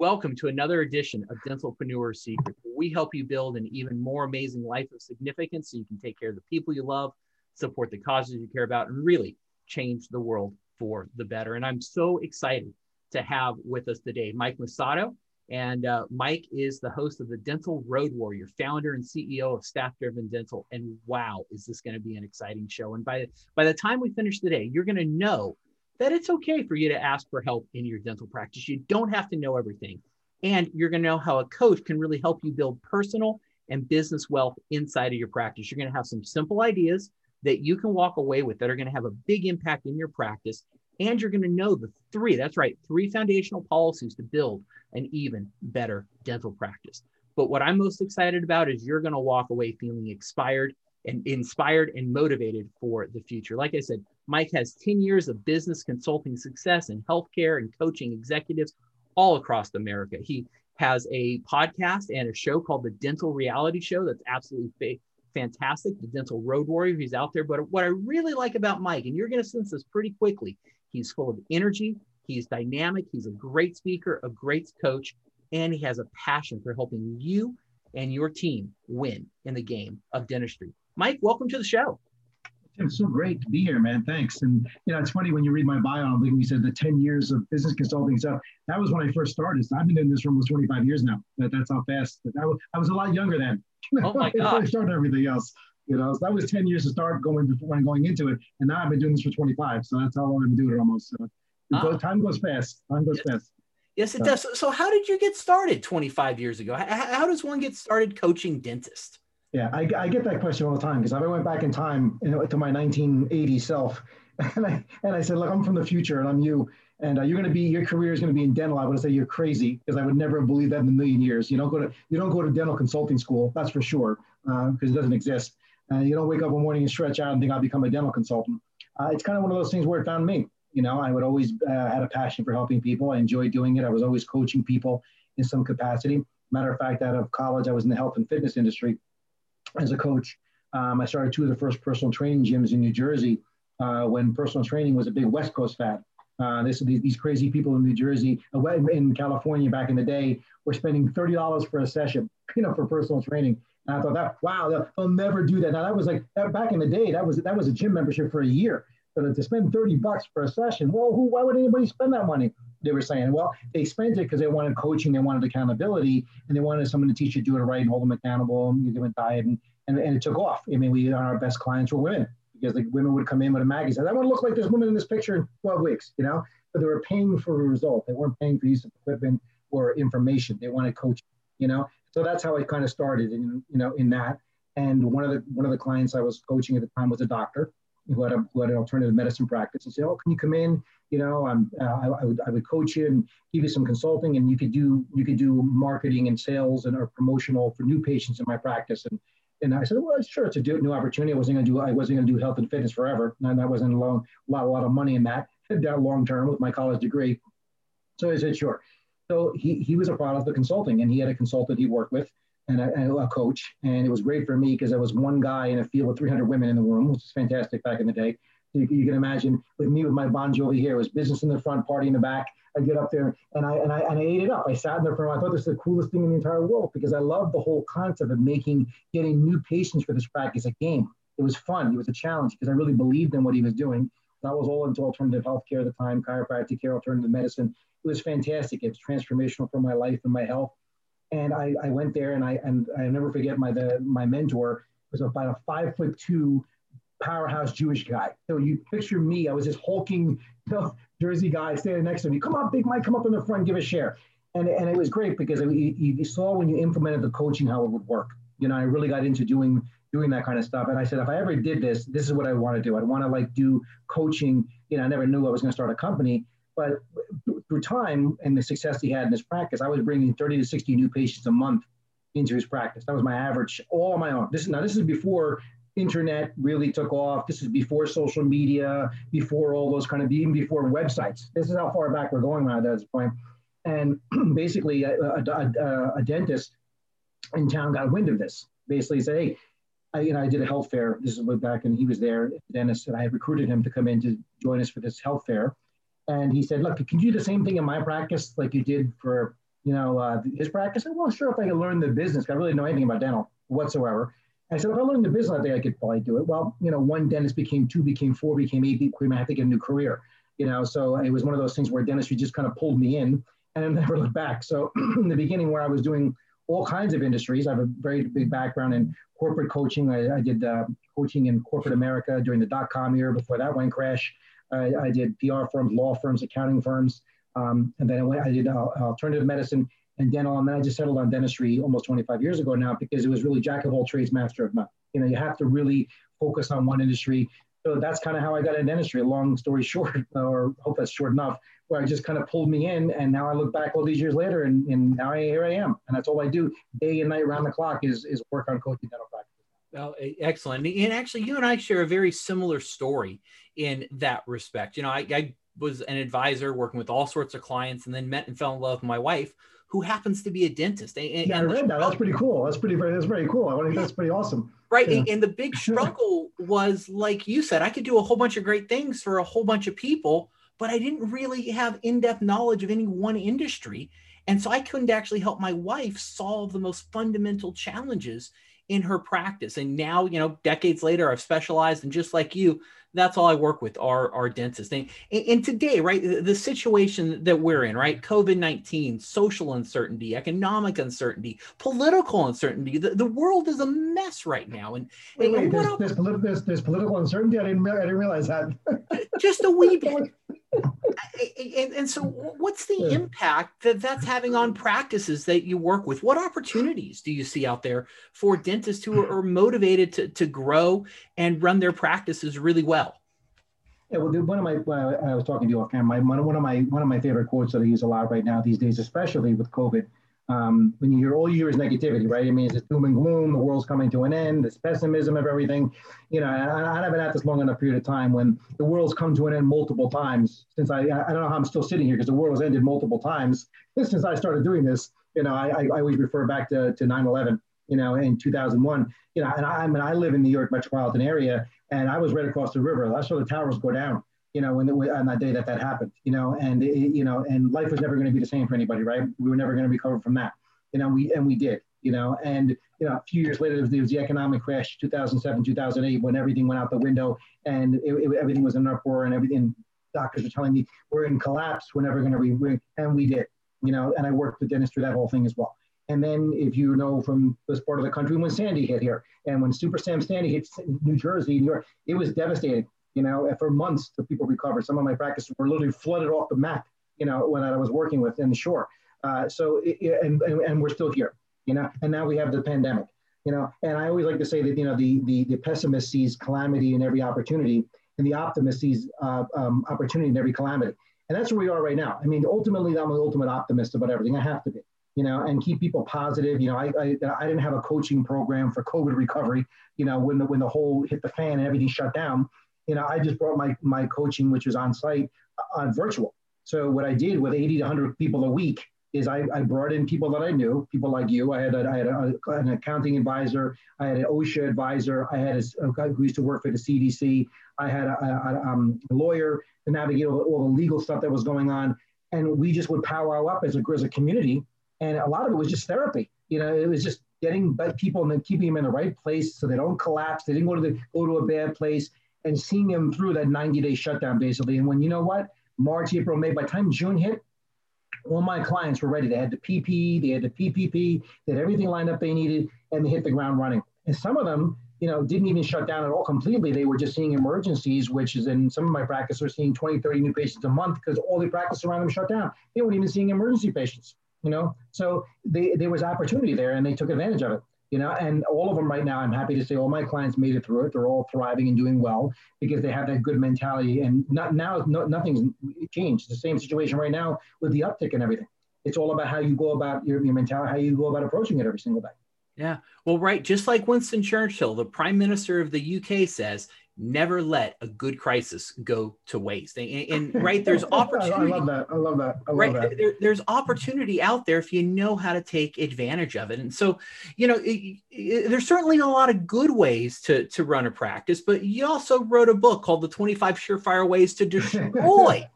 Welcome to another edition of Dentalpreneur Secrets, we help you build an even more amazing life of significance so you can take care of the people you love, support the causes you care about, and really change the world for the better. And I'm so excited to have with us today Mike Masato. And uh, Mike is the host of the Dental Road Warrior, founder and CEO of Staff Driven Dental. And wow, is this going to be an exciting show? And by, by the time we finish today, you're going to know that it's okay for you to ask for help in your dental practice. You don't have to know everything. And you're going to know how a coach can really help you build personal and business wealth inside of your practice. You're going to have some simple ideas that you can walk away with that are going to have a big impact in your practice. And you're going to know the three, that's right, three foundational policies to build an even better dental practice. But what I'm most excited about is you're going to walk away feeling inspired and inspired and motivated for the future. Like I said, Mike has 10 years of business consulting success in healthcare and coaching executives all across America. He has a podcast and a show called the Dental Reality Show that's absolutely fa- fantastic. The Dental Road Warrior, he's out there. But what I really like about Mike, and you're going to sense this pretty quickly, he's full of energy, he's dynamic, he's a great speaker, a great coach, and he has a passion for helping you and your team win in the game of dentistry. Mike, welcome to the show. It's so great to be here, man. Thanks. And you know, it's funny when you read my bio, I'm think we said the 10 years of business consulting stuff. That was when I first started. So I've been in this for almost 25 years now. That, that's how fast. That was, I was a lot younger then. Oh my God. I started everything else. You know, so that was 10 years to start going before when going into it. And now I've been doing this for 25. So that's how long I've been doing it almost. So ah. time goes fast. Time goes yes. fast. Yes, it does. So, so, how did you get started 25 years ago? How, how does one get started coaching dentist? Yeah, I, I get that question all the time because I went back in time you know, to my 1980 self, and I and I said, look, I'm from the future, and I'm you, and uh, you're going to be your career is going to be in dental. I would say you're crazy because I would never have believed that in a million years. You don't go to you don't go to dental consulting school, that's for sure, because uh, it doesn't exist. And you don't wake up one morning and stretch out and think I'll become a dental consultant. Uh, it's kind of one of those things where it found me. You know, I would always uh, had a passion for helping people. I enjoyed doing it. I was always coaching people in some capacity. Matter of fact, out of college, I was in the health and fitness industry as a coach. Um, I started two of the first personal training gyms in New Jersey uh, when personal training was a big West Coast fad. Uh, this, these, crazy people in New Jersey, uh, in California back in the day, were spending thirty dollars for a session, you know, for personal training. And I thought that, wow, they'll, never do that. Now that was like that, back in the day, that was that was a gym membership for a year. But to spend thirty bucks for a session, well, who? Why would anybody spend that money? They were saying, well, they spent it because they wanted coaching, they wanted accountability, and they wanted someone to teach you to do it right and hold them accountable, and give them a diet, and and, and it took off. I mean, we our best clients were women because the women would come in with a magazine. I want to look like this woman in this picture in 12 weeks, you know. But they were paying for a result. They weren't paying for use of equipment or information. They wanted coaching, you know. So that's how it kind of started, in, you know, in that. And one of the one of the clients I was coaching at the time was a doctor who had, a, who had an alternative medicine practice and said, "Oh, can you come in? You know, I'm, uh, I, I, would I would coach you and give you some consulting, and you could do you could do marketing and sales and or promotional for new patients in my practice." And and I said, well, sure, it's a new opportunity. I wasn't going to do, I wasn't going to do health and fitness forever. And I wasn't a long, a lot, a lot of money in that, that long term with my college degree. So I said, sure. So he, he was a part of consulting and he had a consultant he worked with and a, and a coach. And it was great for me because I was one guy in a field with 300 women in the room, which was fantastic back in the day. You, you can imagine with me with my Bon Jovi here, it was business in the front, party in the back. I get up there and I and I and I ate it up. I sat in there for I thought this was the coolest thing in the entire world because I love the whole concept of making getting new patients for this practice a game. It was fun. It was a challenge because I really believed in what he was doing. That was all into alternative healthcare at the time, chiropractic care, alternative medicine. It was fantastic. It was transformational for my life and my health. And I, I went there and I and I never forget my the my mentor was about a five foot two powerhouse Jewish guy. So you picture me, I was this hulking you know, Jersey guy standing next to me. Come on, big Mike, come up in the front, give a share. And, and it was great because you, you saw when you implemented the coaching how it would work. You know, I really got into doing doing that kind of stuff. And I said, if I ever did this, this is what I want to do. I want to like do coaching. You know, I never knew I was going to start a company, but through time and the success he had in his practice, I was bringing 30 to 60 new patients a month into his practice. That was my average, all my own. This is now this is before internet really took off. This is before social media, before all those kind of, even before websites. This is how far back we're going right at this point. And basically, a, a, a, a dentist in town got wind of this. Basically, said, "Hey, I, you know, I did a health fair. This is way back, and he was there. The dentist, and I had recruited him to come in to join us for this health fair. And he said, "Look, can you do the same thing in my practice like you did for you know, uh, his practice. I said, well, sure, if I could learn the business, I really know anything about dental whatsoever. I said, if I learned the business, I think I could probably do it. Well, you know, one dentist became two, became four, became eight, became, I had to get a new career, you know, so it was one of those things where dentistry just kind of pulled me in and I never looked back. So in the beginning where I was doing all kinds of industries, I have a very big background in corporate coaching. I, I did uh, coaching in corporate America during the dot-com era before that went crash. I, I did PR firms, law firms, accounting firms. Um, and then I, went, I did uh, alternative medicine and dental. And then I just settled on dentistry almost 25 years ago now because it was really jack of all trades, master of none. You know, you have to really focus on one industry. So that's kind of how I got in dentistry. Long story short, or hope that's short enough, where I just kind of pulled me in. And now I look back all these years later, and, and now I, here I am. And that's all I do day and night, around the clock, is is work on coaching dental practice. Well, excellent. And actually, you and I share a very similar story in that respect. You know, I, I was an advisor working with all sorts of clients, and then met and fell in love with my wife, who happens to be a dentist. And, yeah, I read that. That's pretty cool. That's pretty very. That's very cool. I think that's pretty awesome. Right. Yeah. And the big struggle was, like you said, I could do a whole bunch of great things for a whole bunch of people, but I didn't really have in-depth knowledge of any one industry. And so I couldn't actually help my wife solve the most fundamental challenges in her practice. And now, you know, decades later, I've specialized and just like you, that's all I work with are our dentists. And, and today, right, the situation that we're in, right, COVID 19, social uncertainty, economic uncertainty, political uncertainty, the, the world is a mess right now. And, wait, wait, there's, there's, politi- there's, there's, political uncertainty. I didn't, I didn't realize that. just a wee bit. and, and, so what's the yeah. impact that that's having on practices that you work with what opportunities do you see out there for dentists who hmm. are, motivated to, to grow and run their practices really well yeah, well, one of my I was talking to you off camera. My, one of my one of my favorite quotes that I use a lot right now these days, especially with COVID, um, when you hear all you hear is negativity, right? I mean, it's doom and gloom. The world's coming to an end. This pessimism of everything. You know, I, I haven't had this long enough period of time when the world's come to an end multiple times. Since I, I don't know how I'm still sitting here because the world has ended multiple times since I started doing this. You know, I, I always refer back to, to 9/11. You know, in 2001. You know, and I, I mean, I live in New York metropolitan area, and I was right across the river. I saw the towers go down you know, when, on that day that that happened, you know, and it, you know, and life was never going to be the same for anybody, right? We were never going to recover from that you know, we and we did, you know, and you know, a few years later there was, the economic crash, 2007, 2008, when everything went out the window and it, it, everything was in an uproar and everything. Doctors were telling me we're in collapse, we're never going to re, and we did, you know, and I worked with dentists through that whole thing as well. And then, if you know from this part of the country, when Sandy hit here, and when Super Sam Sandy hit New Jersey, New York, it was devastating. You know, for months the people recovered. Some of my practices were literally flooded off the map. You know, when I was working with in the shore. Uh, so, it, and, and, and we're still here, you know, and now we have the pandemic, you know, and I always like to say that, you know, the, the, the pessimist sees calamity in every opportunity and the optimist sees uh, um, opportunity in every calamity. And that's where we are right now. I mean, ultimately, I'm an ultimate optimist about everything. I have to be, you know, and keep people positive. You know, I, I, I didn't have a coaching program for COVID recovery, you know, when the, when the whole hit the fan and everything shut down, you know, I just brought my, my coaching, which was on site, uh, on virtual. So what I did with 80 to 100 people a week, is I, I brought in people that I knew, people like you. I had, a, I had a, an accounting advisor, I had an OSHA advisor, I had a, a guy who used to work for the CDC, I had a, um, lawyer to navigate all the, all the, legal stuff that was going on, and we just would powwow up as a, as a community. And a lot of it was just therapy. You know, it was just getting people and then keeping them in the right place so they don't collapse. They didn't go to the go to a bad place, and seeing them through that 90 day shutdown basically. And when you know what, March, April, May, by time June hit, all my clients were ready. They had the PP, they had the PPP, they had everything lined up they needed, and they hit the ground running. And some of them, you know, didn't even shut down at all completely. They were just seeing emergencies, which is in some of my practice are seeing 20, 30 new patients a month because all the practice around them shut down. They weren't even seeing emergency patients, you know. So they, there was opportunity there and they took advantage of it you know? And all of them right now i'm happy to say all my clients made it through it. They're all thriving and doing well because they have that good mentality and not now no, nothing's changed. The same situation right now with the uptick and everything. It's all about how you go about your, your mentality how you go about approaching it every single day. Yeah. Well right just like winston churchill the prime minister of the uk says never let a good crisis go to waste. And, and right, there's opportunity. I love that. I love that. I love right, that. There, there's opportunity out there if you know how to take advantage of it. And so, you know, it, it, there's certainly a lot of good ways to to run a practice, but you also wrote a book called "The 25 Surefire Ways to Destroy."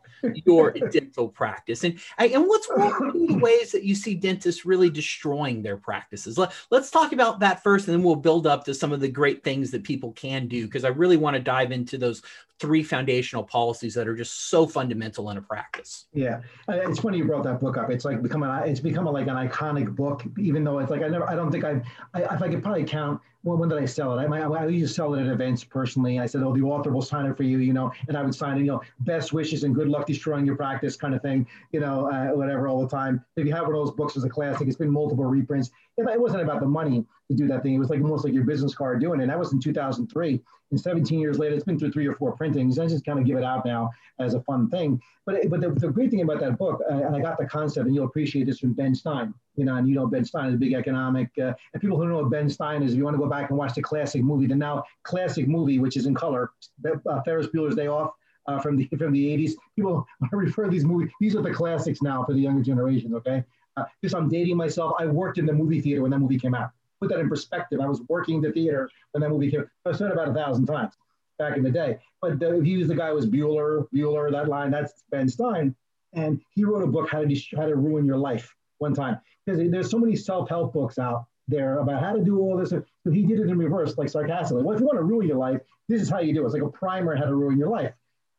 Your dental practice. And and what's one of the ways that you see dentists really destroying their practices? Let, let's talk about that first, and then we'll build up to some of the great things that people can do because I really want to dive into those three foundational policies that are just so fundamental in a practice. Yeah, it's funny you brought that book up. It's like become a, it's become a, like an iconic book, even though it's like I never, I don't think I've, I, if I could probably count, well, when did I sell it? I, I, I used to sell it at events personally. I said, oh, the author will sign it for you, you know, and I would sign it, you know, best wishes and good luck destroying your practice kind of thing, you know, uh, whatever all the time. If you have one of those books as a classic, it's been multiple reprints. It wasn't about the money to do that thing. It was like almost like your business card doing it. And that was in 2003 and 17 years later, it's been through three or four printings. I just kind of give it out now as a fun thing. But but the, the great thing about that book, uh, and I got the concept, and you'll appreciate this from Ben Stein. You know, and you know Ben Stein is a big economic. Uh, and people who know what Ben Stein is, if you want to go back and watch the classic movie, the now classic movie, which is in color, uh, Ferris Bueller's Day Off. Uh, from the from the 80s, people refer to these movies. These are the classics now for the younger generations. Okay, uh, just I'm dating myself. I worked in the movie theater when that movie came out put that in perspective, I was working the theater when that movie came. I've said it about a thousand times back in the day. But the, he was the guy was Bueller, Bueller. That line, that's Ben Stein, and he wrote a book how to how to ruin your life one time because there's so many self help books out there about how to do all this. So he did it in reverse, like sarcastically. Well, if you want to ruin your life, this is how you do it. It's like a primer how to ruin your life.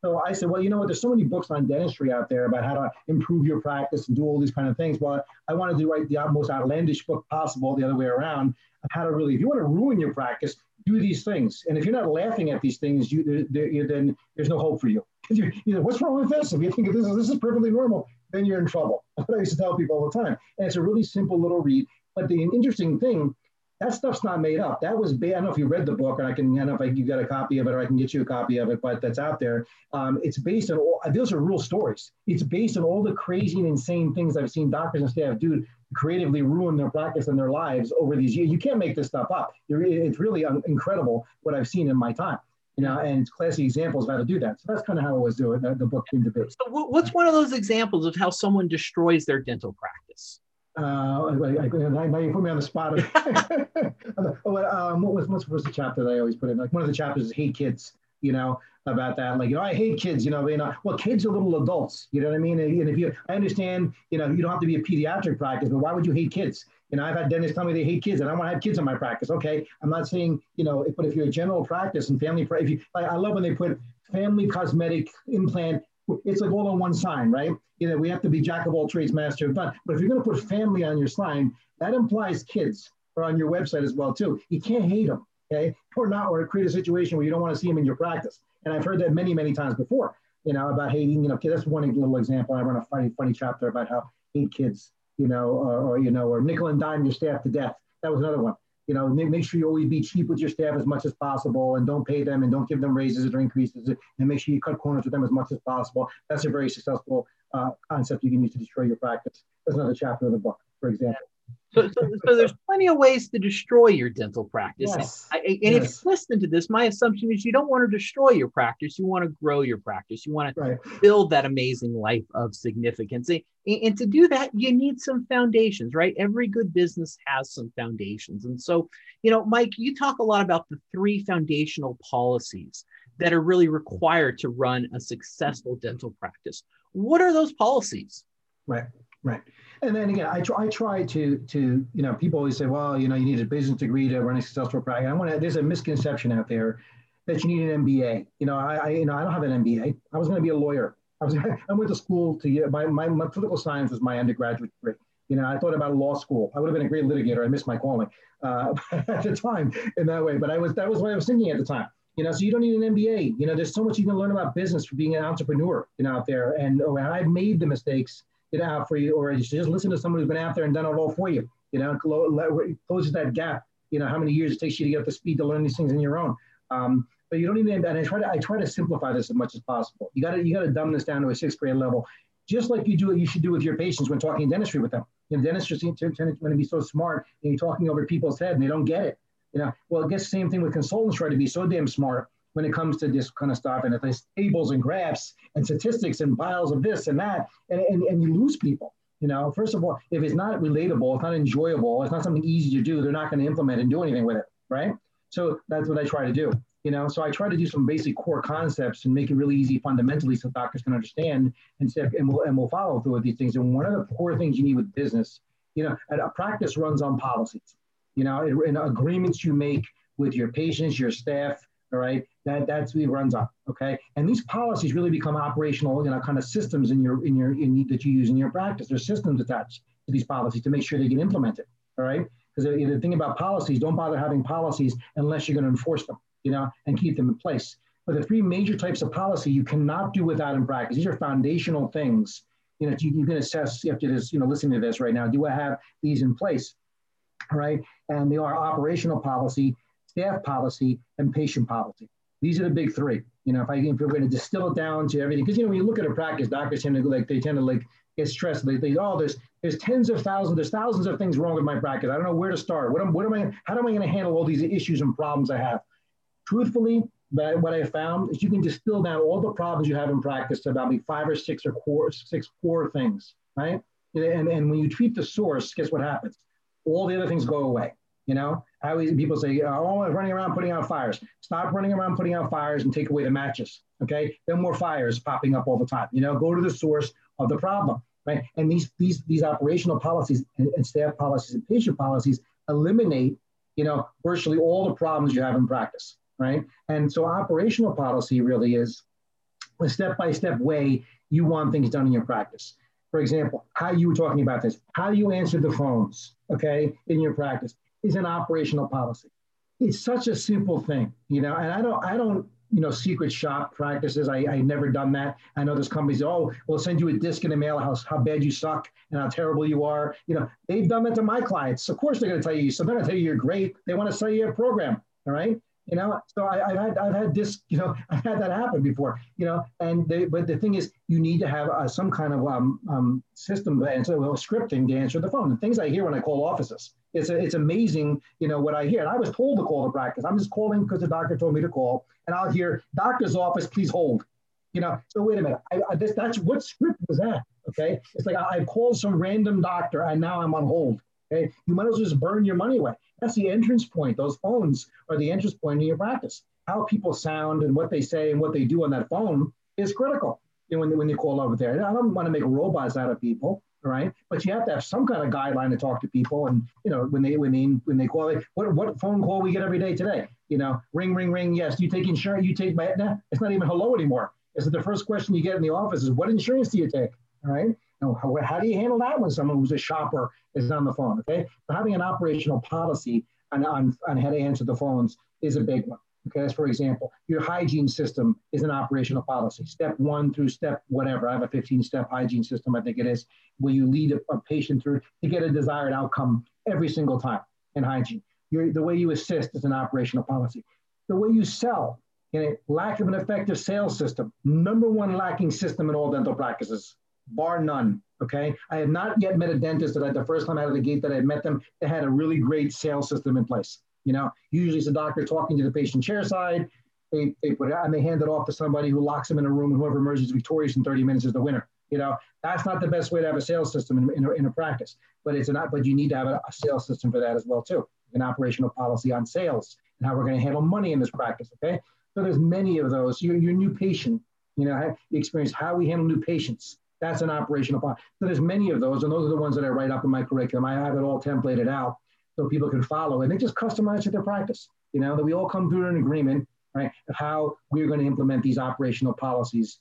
So I said, well, you know what? There's so many books on dentistry out there about how to improve your practice and do all these kind of things. Well, I wanted to write the most outlandish book possible, the other way around, how to really, if you want to ruin your practice, do these things. And if you're not laughing at these things, you, you then there's no hope for you. You, what's wrong with this? If you think this is this is perfectly normal, then you're in trouble. I used to tell people all the time. And it's a really simple little read. But the interesting thing that stuff's not made up. That was, I don't know if you read the book, and I can, I don't know if you got a copy of it, or I can get you a copy of it, but that's out there. Um, it's based on all, those are real stories. It's based on all the crazy and insane things I've seen doctors and staff do creatively ruin their practice and their lives over these years. You can't make this stuff up. It's really incredible what I've seen in my time you know, and classic examples of how to do that. So that's kind of how I was doing the, the book came to be. So what's one of those examples of how someone destroys their dental practice? Uh, I, I, now you put me on the spot. um, what was what was the chapter that I always put in? Like one of the chapters is hate kids. You know about that. Like you know, I hate kids. You know, you know. Well, kids are little adults. You know what I mean? And if you, I understand. You know, you don't have to be a pediatric practice, but why would you hate kids? You know, I've had dentists tell me they hate kids, and I want to have kids in my practice. Okay, I'm not saying you know, but if you're a general practice and family, if you, like, I love when they put family cosmetic implant it's like all on one sign, right? You know, we have to be jack of all trades, master of none. But if you're going to put family on your sign, that implies kids are on your website as well too. You can't hate them, okay, or not, or create a situation where you don't want to see them in your practice. And I've heard that many, many times before. You know, about hating. You know, that's one little example. I run a funny, funny chapter about how hate kids. You know, or, or you know, or nickel and dime your staff to death. That was another one you know, make sure you always be cheap with your staff as much as possible and don't pay them and don't give them raises or increases and make sure you cut corners with them as much as possible. That's a very successful uh, concept you can use to destroy your practice. That's another chapter of the book, for example. So, so, so, there's plenty of ways to destroy your dental practice. Yes. And, and yes. if you listen to this, my assumption is you don't want to destroy your practice. You want to grow your practice. You want to right. build that amazing life of significance. And, and to do that, you need some foundations, right? Every good business has some foundations. And so, you know, Mike, you talk a lot about the three foundational policies that are really required to run a successful dental practice. What are those policies? Right, right and then again, I try, I try to, to, you know, people always say, well, you know, you need a business degree to run a successful practice. I want to, there's a misconception out there that you need an MBA. You know, I, I you know, I don't have an MBA. I was going to be a lawyer. I was, I went to school to my, my, my political science was my undergraduate degree. You know, I thought about law school. I would have been a great litigator. I missed my calling uh, at the time in that way, but I was, that was what I was thinking at the time you know so you don't need an mba you know there's so much you can learn about business for being an entrepreneur you know out there and oh, and i've made the mistakes it out for you, or just listen to someone who's been out there and done it all for you. You know, closes that gap. You know, how many years it takes you to get up to speed to learn these things on your own. Um, but you don't even. And I try to I try to simplify this as much as possible. You got to you got to dumb this down to a sixth grade level, just like you do what you should do with your patients when talking dentistry with them. You know, dentists tend to be so smart, and you're talking over people's head, and they don't get it. You know, well, I guess the same thing with consultants try to be so damn smart when it comes to this kind of stuff. And there's tables and graphs and statistics and piles of this and that, and, and, and you lose people. You know, first of all, if it's not relatable, it's not enjoyable, it's not something easy to do, they're not going to implement and do anything with it, right? So that's what I try to do. You know, so I try to do some basic core concepts and make it really easy fundamentally so doctors can understand and and we'll, and we'll follow through with these things. And one of the core things you need with business, you know, a practice runs on policies, you know, in agreements you make with your patients, your staff, all right, that that's what it runs on. Okay, and these policies really become operational, you know, kind of systems in your in your in that you use in your practice. There's systems attached to these policies to make sure they get implemented. All right, because the, thing about policies, don't bother having policies unless you're going to enforce them, you know, and keep them in place. But the three major types of policy you cannot do without in practice. These are foundational things. You know, you, you can assess after this, you know, listening to this right now. Do I have these in place? All right, and they are operational policy, staff policy, and patient policy. These are the big three. You know, if I if we're going to distill it down to everything, because you know when you look at a practice, doctors tend to like they tend to like get stressed. They think, oh, there's there's tens of thousands, there's thousands of things wrong with my practice. I don't know where to start. What am what am I? How am I going to handle all these issues and problems I have? Truthfully, that what I found is you can distill down all the problems you have in practice to about five or six or core, six core things, right? And, and when you treat the source, guess what happens? All the other things go away. You know, I always people say, "Oh, I'm running around putting out fires." Stop running around putting out fires and take away the matches. Okay, then more fires popping up all the time. You know, go to the source of the problem, right? And these these these operational policies and, and staff policies and patient policies eliminate, you know, virtually all the problems you have in practice, right? And so operational policy really is a step-by-step way you want things done in your practice. For example, how you were talking about this, how do you answer the phones, okay, in your practice is an operational policy. It's such a simple thing, you know, and I don't, I don't, you know, secret shop practices. I, I never done that. I know there's companies, oh, we'll send you a disc in the mail how bad you suck and how terrible you are. You know, they've done that to my clients. Of course, they're going to tell you, so they're going to tell you you're great. They want to sell you a program. All right. You know, so I, have had I've had this, you know, I've had that happen before, you know, and they, but the thing is, you need to have uh, some kind of um, um, system to answer, well, scripting to answer the phone. The things I hear when I call offices, it's a, it's amazing, you know, what I hear. And I was told to call the practice. I'm just calling because the doctor told me to call, and I'll hear doctor's office, please hold. You know, so wait a minute. I, I, this, that's what script was that? Okay, it's like I, I called some random doctor and now I'm on hold. Okay, you might as well just burn your money away. That's the entrance point. Those phones are the entrance point in your practice. How people sound and what they say and what they do on that phone is critical you know, when, when you call over there. I don't want to make robots out of people, right? But you have to have some kind of guideline to talk to people. And you know, when they when they when they call, what what phone call we get every day today? You know, ring ring ring. Yes, you take insurance. You take my Aetna. It's not even hello anymore. Is it the first question you get in the office is what insurance do you take? All right. How, how do you handle that when someone who's a shopper is on the phone? Okay. Having an operational policy on, on, on how to answer the phones is a big one. Okay, as for example, your hygiene system is an operational policy. Step one through step whatever. I have a 15 step hygiene system, I think it is, where you lead a, a patient through to get a desired outcome every single time in hygiene. Your, the way you assist is an operational policy. The way you sell, in a lack of an effective sales system, number one lacking system in all dental practices bar none. Okay. I have not yet met a dentist that I, the first time out of the gate that I met them, they had a really great sales system in place. You know, usually it's a doctor talking to the patient chair side. They, they put it out and they hand it off to somebody who locks them in a room and whoever emerges victorious in 30 minutes is the winner. You know, that's not the best way to have a sales system in, in, a, in a practice, but it's not, but you need to have a, a sales system for that as well too. An operational policy on sales and how we're going to handle money in this practice. Okay. So there's many of those. Your, your new patient, you know, experience how we handle new patients that's an operational plan. So there's many of those, and those are the ones that I write up in my curriculum. I have it all templated out so people can follow, and they just customize it to their practice. You know that we all come through an agreement, right, of how we're going to implement these operational policies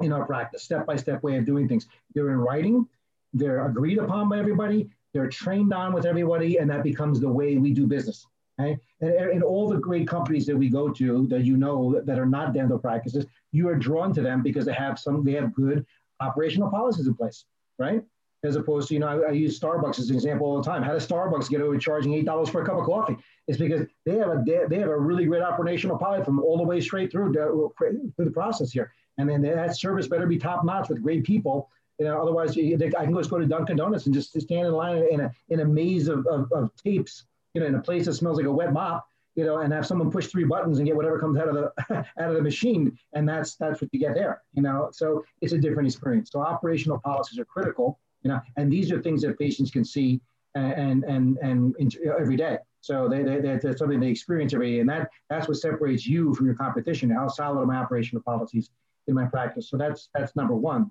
in our practice, step by step way of doing things. They're in writing, they're agreed upon by everybody, they're trained on with everybody, and that becomes the way we do business. Okay? And, and all the great companies that we go to that you know that are not dental practices, you are drawn to them because they have some, they have good operational policies in place, right? As opposed to, you know, I, I, use Starbucks as an example all the time. How does Starbucks get away charging eight dollars for a cup of coffee? It's because they have a they, have a really great operational policy from all the way straight through to, through the process here, and then that service better be top notch with great people. You know, otherwise, they, I can just go to Dunkin' Donuts and just stand in line in a in a maze of, of, of tapes, you know, in a place that smells like a wet mop, you know, and have someone push three buttons and get whatever comes out of the out of the machine, and that's that's what you get there, you know. So it's a different experience. So operational policies are critical, you know, and these are things that patients can see and and and, and every day, So they, they, that's something they experience every day. And that, that's what separates you from your competition, how solid are my operational policies in my practice. So that's, that's number one.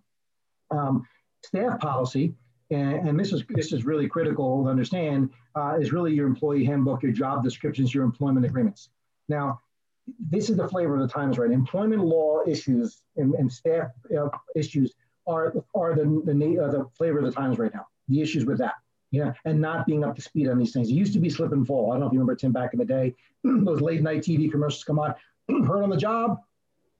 Um, staff policy, and, and, this is this is really critical to understand, uh, is really your employee handbook, your job descriptions, your employment agreements. Now, this is the flavor of the times, right? Employment law issues and, and staff uh, issues are are the the, uh, the flavor of the times right now. The issues with that yeah, and not being up to speed on these things. It used to be slip and fall. I don't know if you remember Tim back in the day. Those late night TV commercials come on. Hurt on the job.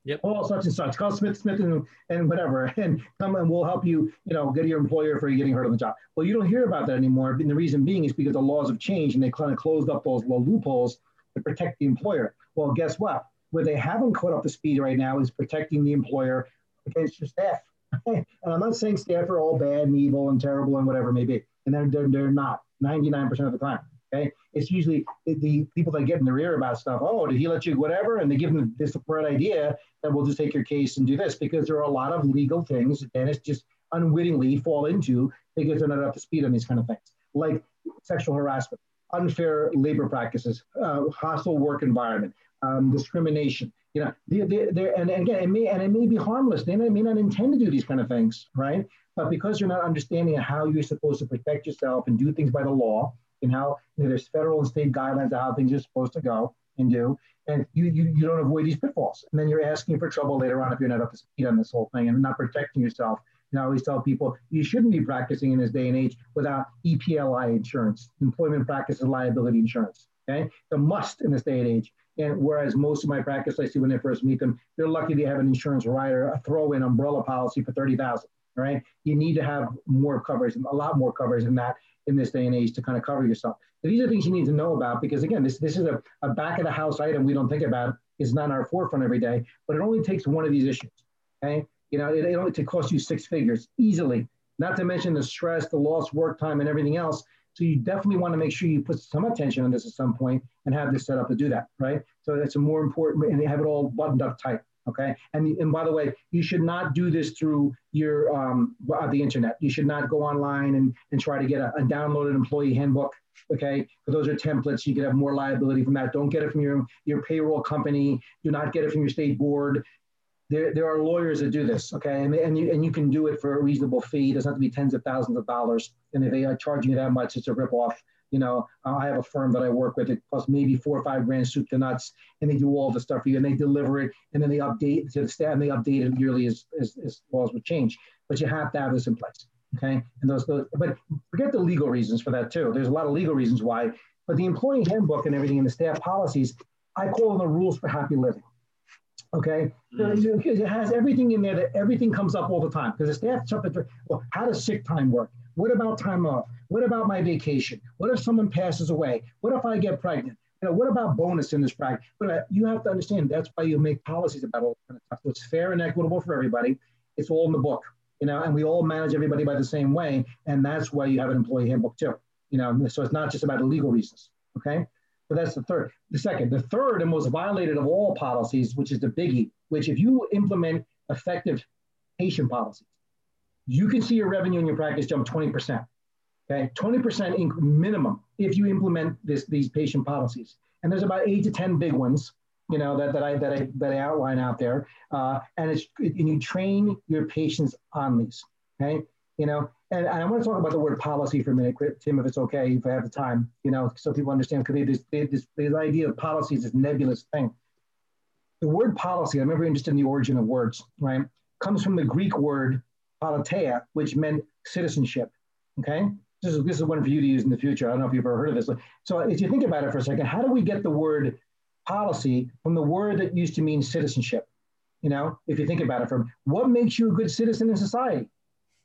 Yep. Oh, such and such. Call Smith, Smith, and, and whatever, and come and we'll help you. You know, get your employer for getting hurt on the job. Well, you don't hear about that anymore. And the reason being is because the laws have changed and they kind of closed up those loopholes to protect the employer. Well, guess what? Where they haven't caught up to speed right now is protecting the employer against your staff. and I'm not saying staff are all bad and evil and terrible and whatever it may be and they're, they're, they're not 99% of the time. Okay. It's usually the people that get in their ear about stuff. Oh, did he let you whatever? And they give them this bright idea that we'll just take your case and do this because there are a lot of legal things that dentists just unwittingly fall into because they're not up to speed on these kind of things, like sexual harassment, unfair labor practices, uh, hostile work environment, um, discrimination. You know, they, they, they're, and, and again, it may and it may be harmless. They may, may not intend to do these kind of things, right? But because you're not understanding how you're supposed to protect yourself and do things by the law, and how you know, there's federal and state guidelines of how things are supposed to go and do, and you, you, you don't avoid these pitfalls. And then you're asking for trouble later on if you're not up to speed on this whole thing and not protecting yourself. And I always tell people you shouldn't be practicing in this day and age without EPLI insurance, employment practices liability insurance. Okay, a must in this day and age. And whereas most of my practice I see when they first meet them, they're lucky to have an insurance rider, a throw-in umbrella policy for thirty thousand right? You need to have more coverage, a lot more coverage than that in this day and age to kind of cover yourself. So these are things you need to know about because again, this, this is a, a back of the house item we don't think about. It's not our forefront every day, but it only takes one of these issues. Okay. You know, it, it only to cost you six figures easily, not to mention the stress, the lost work time and everything else. So you definitely want to make sure you put some attention on this at some point and have this set up to do that, right? So that's a more important and have it all buttoned up tight. Okay. And, and by the way, you should not do this through your um, uh, the internet. You should not go online and, and try to get a, a downloaded employee handbook. Okay. Because those are templates. You could have more liability from that. Don't get it from your, your payroll company. Do not get it from your state board. There, there are lawyers that do this, okay, and, and, you, and you can do it for a reasonable fee. It doesn't have to be tens of thousands of dollars. And if they are charging you that much, it's a ripoff. You know, uh, I have a firm that I work with. It costs maybe four or five grand soup to nuts, and they do all the stuff for you, and they deliver it, and then they update to the staff, and they update it yearly as, as, as laws would change. But you have to have this in place, okay? And those, those, but forget the legal reasons for that too. There's a lot of legal reasons why. But the employee handbook and everything, and the staff policies, I call them the rules for happy living. Okay, mm. it has everything in there that everything comes up all the time because the staff well, how does sick time work? What about time off? What about my vacation? What if someone passes away? What if I get pregnant? You know, what about bonus in this bracket? But uh, you have to understand that's why you make policies about all kind of stuff. So it's fair and equitable for everybody. It's all in the book, you know, and we all manage everybody by the same way. And that's why you have an employee handbook too. You know, so it's not just about the legal reasons. Okay. So that's the third. The second, the third and most violated of all policies, which is the biggie, which if you implement effective patient policies, you can see your revenue in your practice jump 20%. Okay, 20% inc- minimum if you implement this, these patient policies. And there's about eight to 10 big ones, you know, that, that, I, that, I, that I outline out there. Uh, and, it's, and you train your patients on these, okay? You know, and, and I want to talk about the word policy for a minute, Tim, if it's okay, if I have the time, you know, so people understand, because this, this, this idea of policy is this nebulous thing. The word policy, I'm ever interested in the origin of words, right? Comes from the Greek word politeia, which meant citizenship. Okay, this is this is one for you to use in the future. I don't know if you've ever heard of this. So if you think about it for a second, how do we get the word policy from the word that used to mean citizenship? You know, if you think about it, from what makes you a good citizen in society?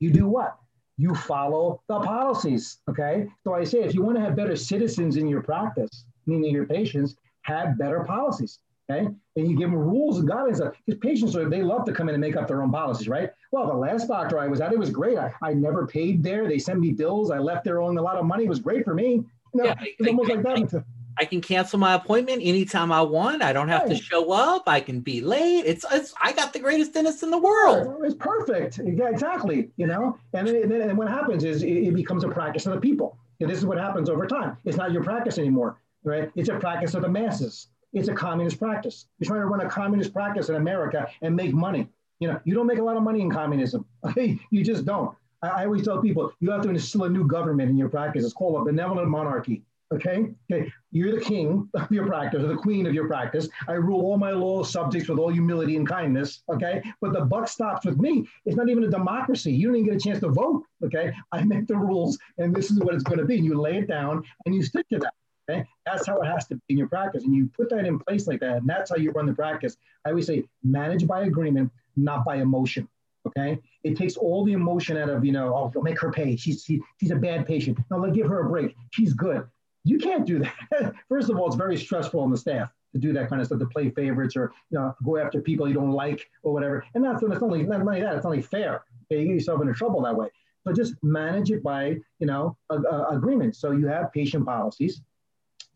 You do what? You follow the policies. Okay, so I say if you want to have better citizens in your practice, meaning your patients, have better policies. Okay, and you give them rules and guidelines. Because patients are they love to come in and make up their own policies, right? Well, the last doctor I was at, it was great. I, I never paid there. They sent me bills. I left there owing a lot of money. It was great for me. You know, yeah, it's almost I, like that. I, I can cancel my appointment anytime I want. I don't have right. to show up. I can be late. It's, it's I got the greatest dentist in the world. It's perfect. Yeah, exactly. You know, and then, and then what happens is it, it becomes a practice of the people. And this is what happens over time. It's not your practice anymore right? It's a practice of the masses. It's a communist practice. You're trying to run a communist practice in America and make money. You know, you don't make a lot of money in communism. Okay? you just don't. I, I always tell people you have to instill a new government in your practice. It's called a benevolent monarchy. Okay? Okay. You're the king of your practice or the queen of your practice. I rule all my loyal subjects with all humility and kindness. Okay. But the buck stops with me. It's not even a democracy. You don't even get a chance to vote. Okay. I make the rules and this is what it's going to be. And you lay it down and you stick to that. Okay. That's how it has to be in your practice. And you put that in place like that. And that's how you run the practice. I always say manage by agreement, not by emotion. Okay. It takes all the emotion out of, you know, oh, make her pay. She's, she, she's a bad patient. No, let's give her a break. She's good. You can't do that. First of all, it's very stressful on the staff to do that kind of stuff, to play favorites or, you know, go after people you don't like or whatever. And that's, it's only, not only that, it's only fair. Okay. You get yourself into trouble that way. So just manage it by, you know, a, a agreement. So you have patient policies.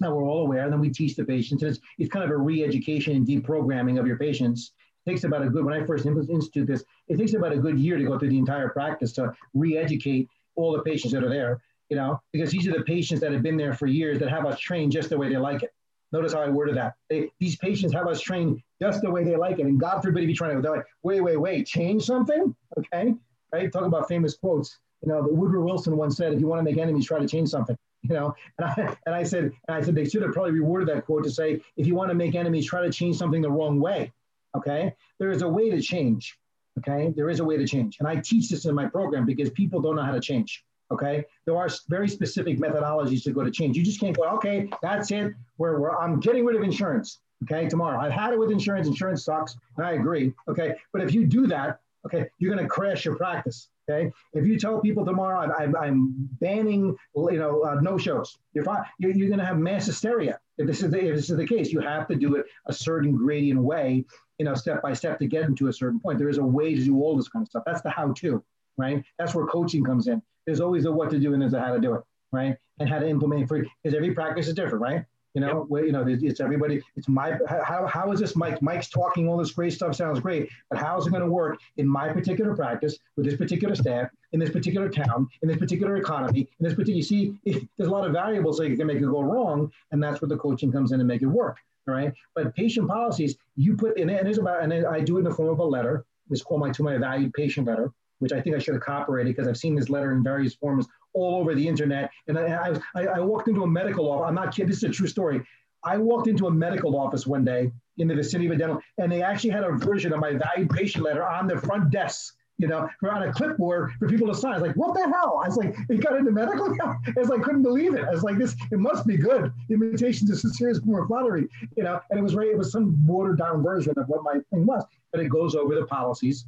Now we're all aware, and then we teach the patients. And it's, it's kind of a re-education and deprogramming of your patients It takes about a good, when I first institute this, it takes about a good year to go through the entire practice to re-educate all the patients that are there, you know, because these are the patients that have been there for years that have us trained just the way they like it. Notice how I worded that. They, these patients have us trained just the way they like it. And God forbid if you're trying to, they're like, wait, wait, wait, change something? Okay, right? Talk about famous quotes. You know, Woodrow Wilson once said, if you want to make enemies, try to change something. You know, and I, and I said, and I said they should have probably reworded that quote to say, if you want to make enemies, try to change something the wrong way. Okay. There is a way to change. Okay. There is a way to change. And I teach this in my program because people don't know how to change. Okay. There are very specific methodologies to go to change. You just can't go, okay, that's it. We're, we're, I'm getting rid of insurance. Okay. Tomorrow. I've had it with insurance. Insurance sucks. And I agree. Okay. But if you do that, okay, you're going to crash your practice. Okay, if you tell people tomorrow I'm, I'm, banning, you know, uh, no shows, you're fine. You're, you're going to have mass hysteria. If this is the, if this is the case, you have to do it a certain gradient way you know, step by step to get them to a certain point. There is a way to do all this kind of stuff. That's the how to, right? That's where coaching comes in. There's always a what to do and there's a how to do it, right? And how to implement it for because every practice is different, right? You know, yep. where, you know, it's everybody. It's my how, how is this Mike? Mike's talking all this great stuff sounds great, but how is it going to work in my particular practice with this particular staff in this particular town in this particular economy in this particular? You see, there's a lot of variables that can make it go wrong, and that's where the coaching comes in and make it work right? But patient policies, you put in and it's about, and I do it in the form of a letter. It's called my to my valued patient letter, which I think I should have copyrighted because I've seen this letter in various forms all over the internet. And I, I, I walked into a medical office. I'm not kidding. This is a true story. I walked into a medical office one day in the vicinity of a dental, and they actually had a version of my valued patient letter on the front desk you know, on a clipboard for people to sign. I was like, what the hell? I was like, it got into medical I was like, couldn't believe it. I was like, this, it must be good. Imitation is a serious form of flattery, you know, and it was right, it was some watered down version of what my thing was, but it goes over the policies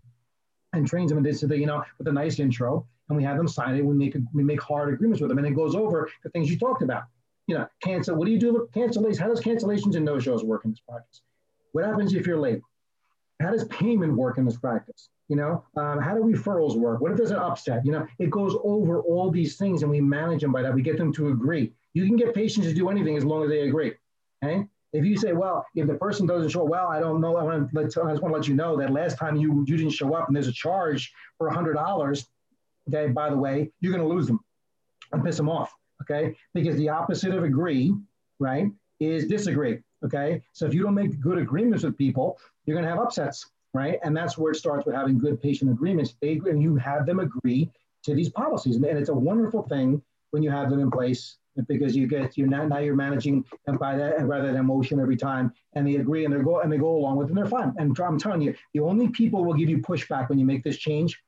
and trains them and this, you know, with a nice intro and we have them sign it. We make, we make hard agreements with them and it goes over the things you talked about. You know, cancel, what do you do with cancellations? How does cancellations and no-shows work in this practice? What happens if you're late? How does payment work in this practice? You know, um, how do referrals work? What if there's an upset? You know, it goes over all these things and we manage them by that. We get them to agree. You can get patients to do anything as long as they agree. Okay. If you say, well, if the person doesn't show, well, I don't know. I want to let, I just want to let you know that last time you you didn't show up and there's a charge for hundred dollars. Okay. By the way, you're going to lose them and piss them off. Okay. Because the opposite of agree, right, is disagree. Okay. So if you don't make good agreements with people, you're going to have upsets right? And that's where it starts with having good patient agreements. They and you have them agree to these policies, and, it's a wonderful thing when you have them in place because you get you now, now you're managing them by that and rather than emotion every time, and they agree and they go and they go along with it, and they're fine. And I'm telling you, the only people will give you pushback when you make this change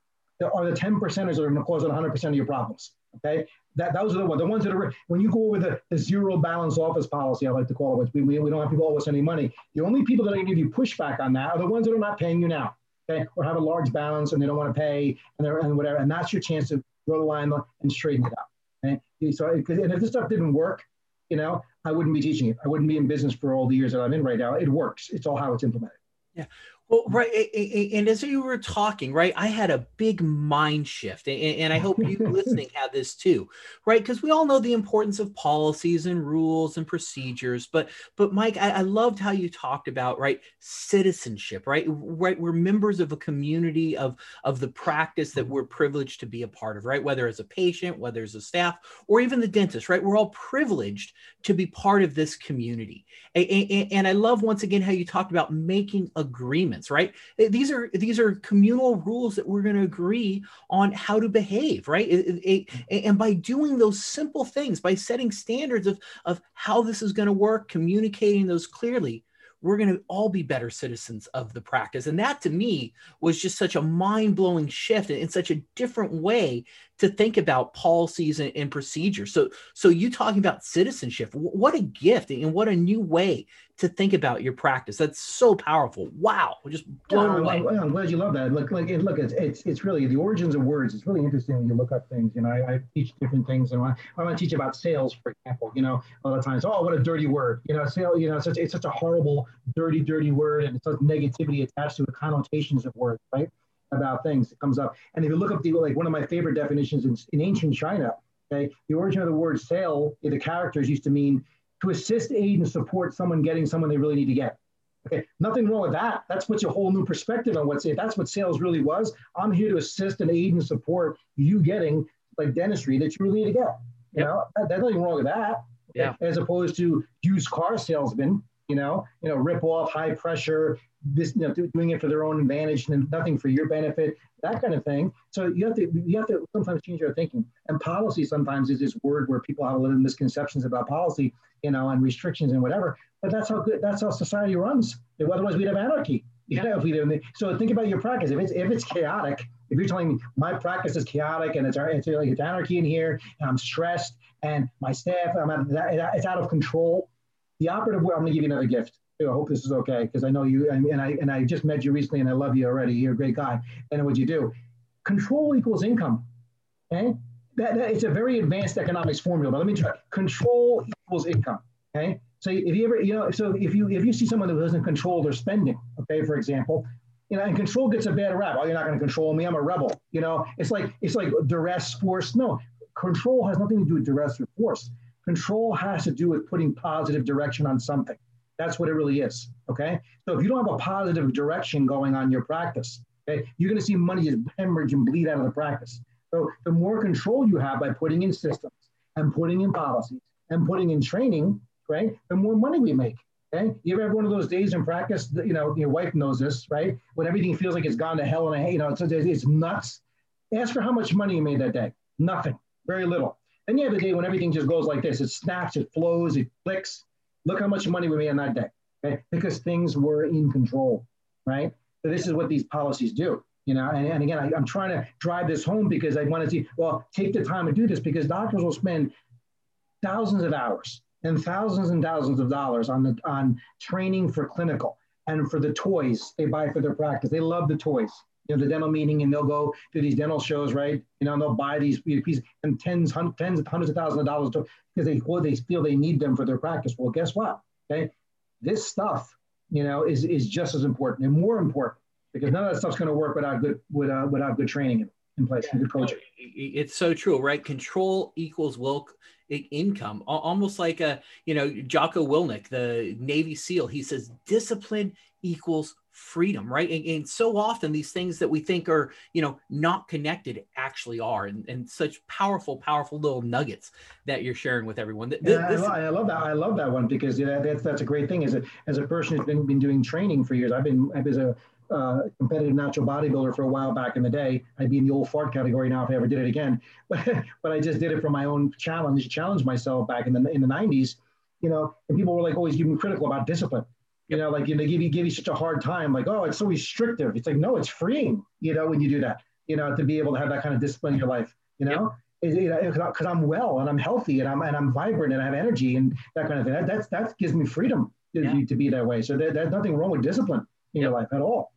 are the 10 percenters that are going to cause 100% of your problems. Okay, that those are the ones, the ones that are when you go over the, the zero balance office policy, I like to call it, we, we, we don't have people owe us any money. The only people that are going to give you pushback on that are the ones that are not paying you now. Okay, or have a large balance and they don't want to pay and they're and whatever, and that's your chance to draw the line and straighten it out. Okay, so and if this stuff didn't work, you know, I wouldn't be teaching it. I wouldn't be in business for all the years that I'm in right now. It works. It's all how it's implemented. Yeah. Well, right, and as you were talking, right, I had a big mind shift, and I hope you listening had this too, right? Because we all know the importance of policies and rules and procedures, but but Mike, I, I loved how you talked about right citizenship, right, right. We're members of a community of of the practice that we're privileged to be a part of, right? Whether as a patient, whether as a staff, or even the dentist, right? We're all privileged to be part of this community, and, and I love once again how you talked about making agreements right? Eh, these are these are communal rules that we're going to agree on how to behave, right? It, it, and by doing those simple things, by setting standards of of how this is going to work, communicating those clearly, we're going to all be better citizens of the practice. And that to me was just such a mind blowing shift in such a different way to think about policies and, and procedures. So, so you talking about citizenship, what a gift and what a new way to think about your practice. That's so powerful. Wow, we're just blown yeah, away. I'm, glad you love that. Look, like, look, it's, it's it's really the origins of words. It's really interesting when you look up things. You know, I, I teach different things, and I, I want to teach about sales, for example. You know, a lot of times, oh, what a dirty word. You know, sale. You know, it's such, it's such a horrible, dirty, dirty word, and it's such negativity attached to the connotations of words, right? About things. It comes up. And if you look up the like one of my favorite definitions in, in ancient China, okay, the origin of the word sale, the characters used to mean to assist, aid, and support someone getting someone they really need to get. Okay, nothing wrong with that. That's what's a whole new perspective on what's it. That's what sales really was. I'm here to assist and aid and support you getting like dentistry that you really need to get. You yep. know, that, there's nothing wrong with that. Yeah. As opposed to used car salesman, you know, you know, rip off, high pressure, this, you know, doing it for their own advantage and nothing for your benefit, that kind of thing. So you have to you have to sometimes change your thinking. And policy sometimes is this word where people have a lot of misconceptions about policy, you know, and restrictions and whatever. But that's how good that's how society runs. Otherwise, we'd have anarchy. You know, if we didn't. So think about your practice. If it's if it's chaotic, if you're telling me my practice is chaotic and it's it's like it's anarchy in here, and I'm stressed, and my staff, I'm out, it's out of control. The operative word. I'm going to give you another gift I hope this is okay because I know you and, and, I and I just met you recently and I love you already. You're a great guy. And what you do, control equals income. Okay, that, that it's a very advanced economics formula. But let me try. Control equals income. Okay, so if you ever you know so if you if you see someone who doesn't control their spending, okay, for example. You know, and control gets a bad rap. Oh, you're not going to control me. I'm a rebel. You know, it's like it's like duress, force. No, control has nothing to do with duress or force. Control has to do with putting positive direction on something. That's what it really is. Okay. So if you don't have a positive direction going on your practice, okay, you're going to see money just hemorrhage and bleed out of the practice. So the more control you have by putting in systems and putting in policies and putting in training, right, the more money we make. Okay. You ever have one of those days in practice, that, you know, your wife knows this, right? When everything feels like it's gone to hell and you know, it's, it's nuts. Ask for how much money you made that day. Nothing. Very little. Then you have day when everything just goes like this. It snaps, it flows, it clicks, Look how much money we made on that day, okay? Because things were in control, right? So this is what these policies do, you know. And, and again, I, am trying to drive this home because I want to see. Well, take the time to do this because doctors will spend thousands of hours and thousands and thousands of dollars on the on training for clinical and for the toys they buy for their practice. They love the toys. You know, the dental meeting, and they'll go to these dental shows, right? You know, and they'll buy these pieces and tens, hundreds, tens, hundreds of thousands of dollars to, because they well, they feel they need them for their practice. Well, guess what? Okay, this stuff, you know, is is just as important and more important because none of that stuff's going to work without good without uh, without good training in place and good coaching. It's so true, right? Control equals will income, almost like a you know Jocko Willink, the Navy SEAL. He says discipline equals freedom right and, and, so often these things that we think are you know not connected actually are and, and such powerful powerful little nuggets that you're sharing with everyone Th- yeah, I, love, I, love, that i love that one because you know, that's that's a great thing as a as a person who's been, been doing training for years i've been i was a uh, competitive natural bodybuilder for a while back in the day. I'd be in the old fart category now if I ever did it again. But, but I just did it for my own challenge, challenge myself back in the in the 90s. You know, and people were like always giving me critical about discipline. You know, like you know, they give you give you such a hard time, like, oh, it's so restrictive. It's like, no, it's freeing, you know, when you do that, you know, to be able to have that kind of discipline in your life, you know. Yep. You know, because I'm well and I'm healthy and I'm and I'm vibrant and I have energy and that kind of thing. That that's, that gives me freedom to, yeah. to be that way. So there, there's nothing wrong with discipline in yep. your life at all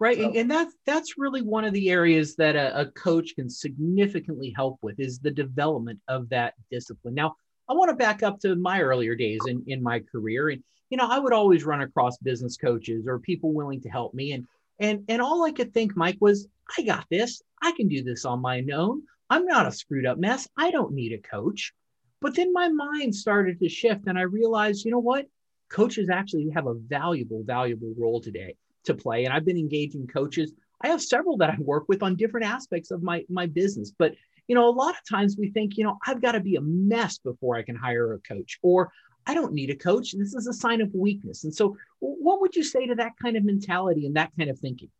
right so. and that's that's really one of the areas that a, a, coach can significantly help with is the development of that discipline now I want to back up to my earlier days in, in my career. And, you know, I would always run across business coaches or people willing to help me. And, and, and all I could think, Mike, was, I got this. I can do this on my own. I'm not a screwed up mess. I don't need a coach. But then my mind started to shift and I realized, you know what? Coaches actually have a valuable, valuable role today to play. And I've been engaging coaches. I have several that I work with on different aspects of my, my business. But you know, a lot of times we think, you know, I've got to be a mess before I can hire a coach, or I don't need a coach. This is a sign of weakness. And so, what would you say to that kind of mentality and that kind of thinking?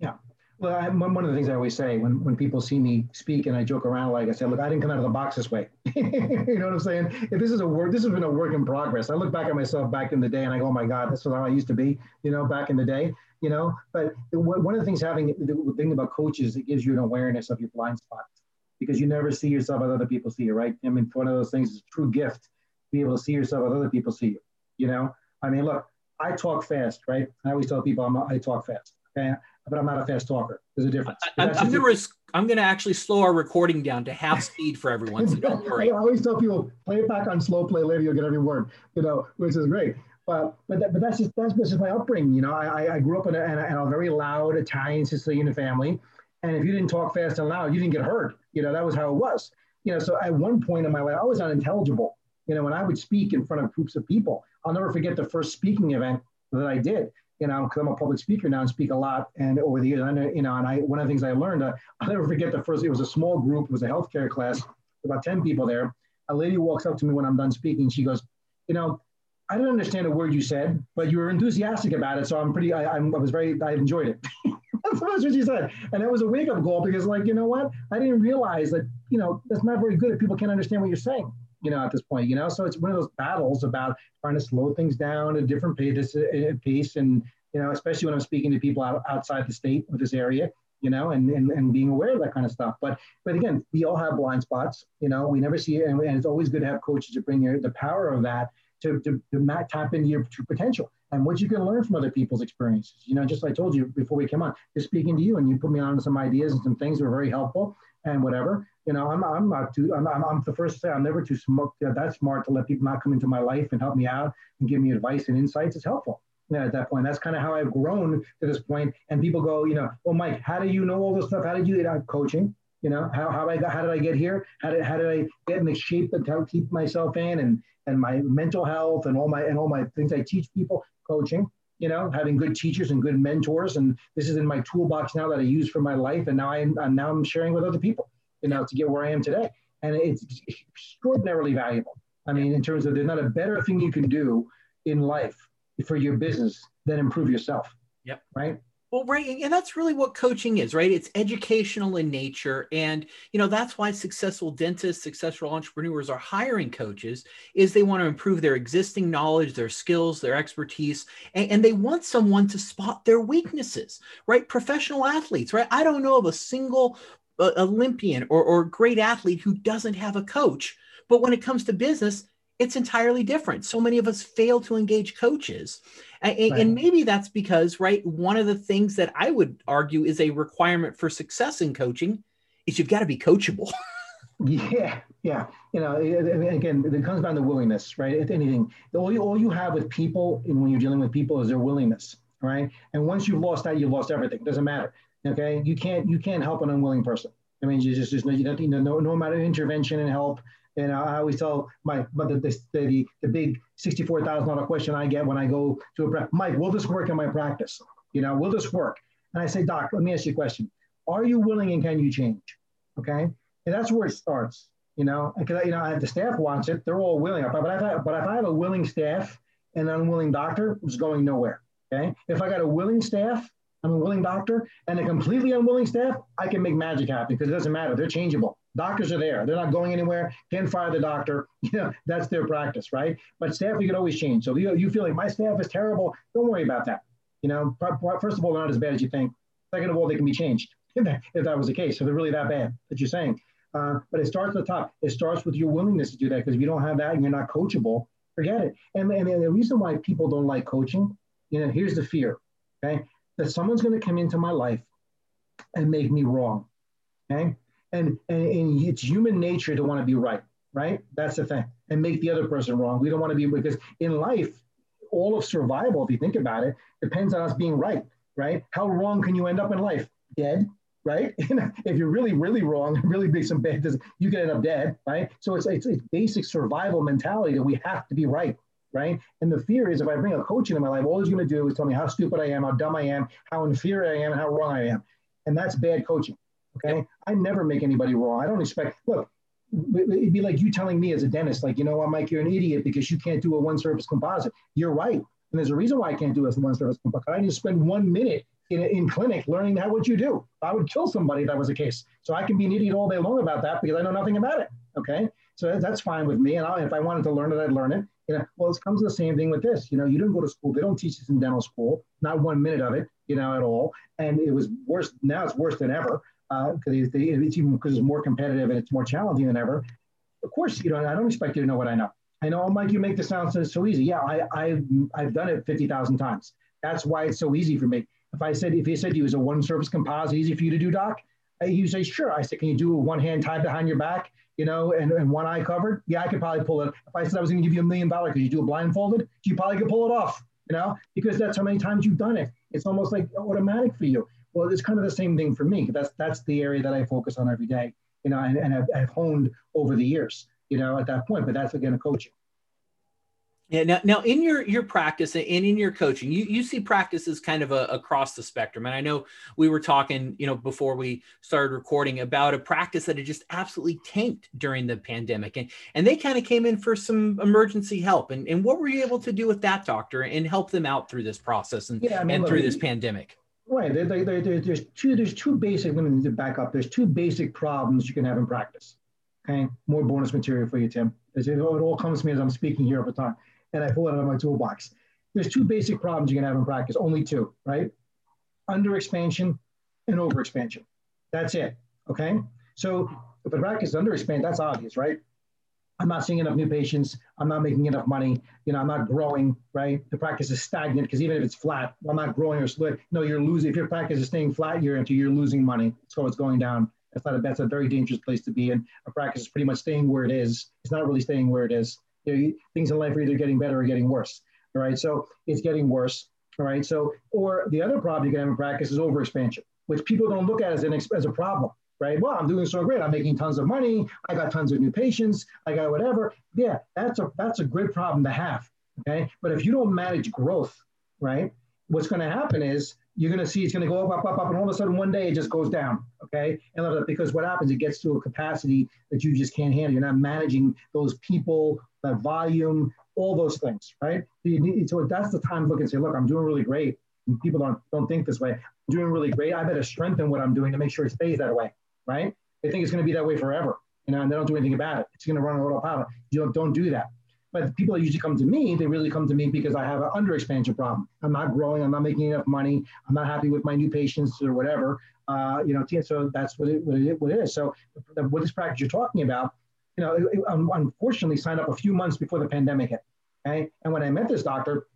Yeah. Well, I, one of the things I always say when, when people see me speak and I joke around, like I said, look, I didn't come out of the box this way. you know what I'm saying? If this is a work, this has been a work in progress. I look back at myself back in the day and I go, oh my God, this was how I used to be, you know, back in the day, you know. But one of the things having the thing about coaches, it gives you an awareness of your blind spots because you never see yourself as other people see you, right? I mean, one of those things is a true gift be able to see yourself as other people see you. You know, I mean, look, I talk fast, right? I always tell people I'm, I talk fast, okay? But I'm not a fast talker. There's a difference. I, am gonna I'm gonna actually slow our recording down to half speed for everyone. So don't worry. I always tell people play it back on slow play later. You'll get every word, you know, which is great. But but, that, but that's just that's just my upbringing. You know, I, I grew up in a, in a, in a very loud Italian Sicilian family and if you didn't talk fast and loud, you didn't get heard. You know, that was how it was. You know, so at one point in my life, I was unintelligible. You know, when I would speak in front of groups of people, I'll never forget the first speaking event that I did. You know, because I'm a public speaker now and speak a lot. And over the years, I know, you know, and I one of the things I learned, uh, I'll never forget the first. It was a small group. It was a healthcare class, about ten people there. A lady walks up to me when I'm done speaking. She goes, you know, I didn't understand a word you said, but you were enthusiastic about it. So I'm pretty, I, I'm, I was very, I enjoyed it. that's what she said. And it was a wake up call because, like, you know what? I didn't realize that, you know, that's not very good if people can't understand what you're saying, you know, at this point, you know? So it's one of those battles about trying to slow things down at a different pace, uh, pace and, you know, especially when I'm speaking to people out, outside the state of this area, you know, and, and, and being aware of that kind of stuff. But, but again, we all have blind spots, you know, we never see it. And, and it's always good to have coaches to bring your, the power of that to, to, to tap into your true potential and what you can learn from other people's experiences. You know, just like I told you before we came on, just speaking to you and you put me on some ideas and some things were very helpful and whatever. You know, I'm, I'm not too, I'm, I'm, I'm the first to say I'm never too smart, uh, that smart to let people not come into my life and help me out and give me advice and insights. It's helpful. Yeah, at that point, that's kind of how I've grown to this point. And people go, you know, well, Mike, how do you know all this stuff? How did you get out coaching? You know, how, how I got, how did I get here? How did, how did I get in the shape that to keep myself in and, and my mental health and all my, and all my things I teach people coaching, you know, having good teachers and good mentors. And this is in my toolbox now that I use for my life. And now I'm, I'm now I'm sharing with other people, you know, to get where I am today. And it's extraordinarily valuable. I mean, in terms of there's not a better thing you can do in life for your business than improve yourself. Yep. Right. Well, right. And that's really what coaching is, right? It's educational in nature. And, you know, that's why successful dentists, successful entrepreneurs are hiring coaches is they want to improve their existing knowledge, their skills, their expertise, and, and they want someone to spot their weaknesses, right? Professional athletes, right? I don't know of a single uh, Olympian or, or great athlete who doesn't have a coach. But when it comes to business, it's entirely different. So many of us fail to engage coaches. And, right. and, maybe that's because, right, one of the things that I would argue is a requirement for success in coaching is you've got to be coachable. yeah, yeah. You know, again, it comes down to willingness, right? If anything, all you, all you have with people and when you're dealing with people is their willingness, right? And once you've lost that, you've lost everything. It doesn't matter. Okay, you can't you can't help an unwilling person. I mean, you just just you don't, you know, no, no amount of intervention and help and I always tell my, but the, the, the, the big $64,000 question I get when I go to a, practice, Mike, will this work in my practice? You know, will this work? And I say, Doc, let me ask you a question. Are you willing and can you change? Okay. And that's where it starts, you know, because, you know, the staff wants it. They're all willing. But if I, but if I have a willing staff and an unwilling doctor, it's going nowhere. Okay. If I got a willing staff, I'm a willing doctor, and a completely unwilling staff, I can make magic happen because it doesn't matter. They're changeable. Doctors are there. They're not going anywhere. Can't fire the doctor. You know, that's their practice, right? But staff, you can always change. So if you, you feel like my staff is terrible, don't worry about that. You know, first of all, they're not as bad as you think. Second of all, they can be changed if that, if that was the case. So they're really that bad that you're saying. Uh, but it starts at the top. It starts with your willingness to do that because if you don't have that and you're not coachable, forget it. And, and the reason why people don't like coaching, you know, here's the fear, okay? That someone's going to come into my life and make me wrong, okay? And, and, and it's human nature to want to be right. right? That's the thing. And make the other person wrong. We don't want to be, because in life, all of survival, if you think about it, depends on us being right, right? How wrong can you end up in life? Dead, right? if you're really, really wrong, really big some bad, you can end up dead, right? So it's, it's, it's basic survival mentality that we have to be right, right? And the fear is if I bring a coach into my life, all he's going to do is tell me how stupid I am, how dumb I am, how inferior I am, and how wrong I am. And that's bad coaching. Okay. I never make anybody wrong. I don't expect, look, it'd be like you telling me as a dentist, like, you know what, Mike, you're an idiot because you can't do a one surface composite. You're right. And there's a reason why I can't do a one surface composite. I need to spend one minute in, in clinic learning how what you do. I would kill somebody if that was the case. So I can be an idiot all day long about that because I know nothing about it. Okay. So that's fine with me. And I, if I wanted to learn it, I'd learn it. You know, well, it comes to the same thing with this. You know, you didn't go to school. They don't teach this in dental school, not one minute of it, you know, at all. And it was worse. Now it's worse than ever because uh, it's even because it's more competitive and it's more challenging than ever. Of course, you know, I don't expect you to know what I know. I know, Mike, you make this sound so easy. Yeah, I, I've, I've done it 50,000 times. That's why it's so easy for me. If I said, if you said you was a one surface composite, easy for you to do, doc, you say, sure. I said, can you do a one hand tied behind your back, you know, and, and one eye covered? Yeah, I could probably pull it. If I said I was going to give you a million dollars, could you do it blindfolded? You probably could pull it off, you know, because that's how many times you've done it. It's almost like automatic for you. Well, it's kind of the same thing for me. That's that's the area that I focus on every day, you know, and, and I've, I've honed over the years, you know, at that point. But that's again a coaching. Yeah. Now, now in your your practice and in your coaching, you, you see practices kind of a, across the spectrum. And I know we were talking, you know, before we started recording about a practice that had just absolutely tanked during the pandemic, and and they kind of came in for some emergency help. And and what were you able to do with that doctor and help them out through this process and yeah, I mean, and look, through this pandemic? Right. There, there, there, there's two. There's two basic. Let me to back up. There's two basic problems you can have in practice. Okay. More bonus material for you, Tim. It, all comes to me as I'm speaking here all the time and I pull it out of my toolbox. There's two basic problems you can have in practice, only two, right? Under expansion and over expansion. That's it. Okay. So if the practice is under expand, that's obvious, right? I'm not seeing enough new patients. I'm not making enough money. You know, I'm not growing, right? The practice is stagnant because even if it's flat, I'm not growing or split. No, you're losing. If your practice is staying flat year into, you're losing money. So it's going down. That's not a, that's a very dangerous place to be in. A practice is pretty much staying where it is. It's not really staying where it is you know, things in life are either getting better or getting worse. All right. So it's getting worse. All right. So, or the other problem you can have in practice is overexpansion, which people don't look at as, an, as a problem, right? Well, I'm doing so great. I'm making tons of money. I got tons of new patients. I got whatever. Yeah, that's a that's a great problem to have. Okay. But if you don't manage growth, right, what's going to happen is you're going to see it's going to go up, up, up, up, and all of a sudden one day it just goes down. Okay, and because what happens, it gets to a capacity that you just can't handle. You're not managing those people, that volume, all those things, right? So, need, so that's the time to look and say, look, I'm doing really great. And people don't don't think this way. I'm doing really great. I better strengthen what I'm doing to make sure it stays that way, right? They think it's going to be that way forever, you know, and they don't do anything about it. It's going to run on autopilot. You don't don't do that. But the people that usually come to me, they really come to me because I have an under expansion problem. I'm not growing. I'm not making enough money. I'm not happy with my new patients or whatever. Uh, you know, so that's what it, what it, what it is. So what this practice you're talking about, you know, it, unfortunately signed up a few months before the pandemic hit. Okay. And when I met this doctor,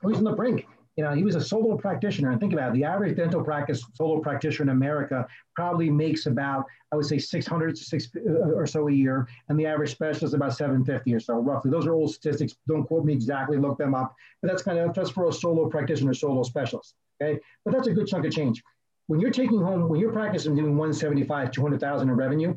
he was on the brink you know, he was a solo practitioner. And think about it, the average dental practice solo practitioner in America probably makes about, I would say, 600 to six uh, or so a year, and the average specialist about 750 or so, roughly. Those are old statistics. Don't quote me exactly. Look them up. But that's kind of that's for a solo practitioner, solo specialist. Okay, but that's a good chunk of change. When you're taking home, when you're practicing doing 175, 200,000 in revenue,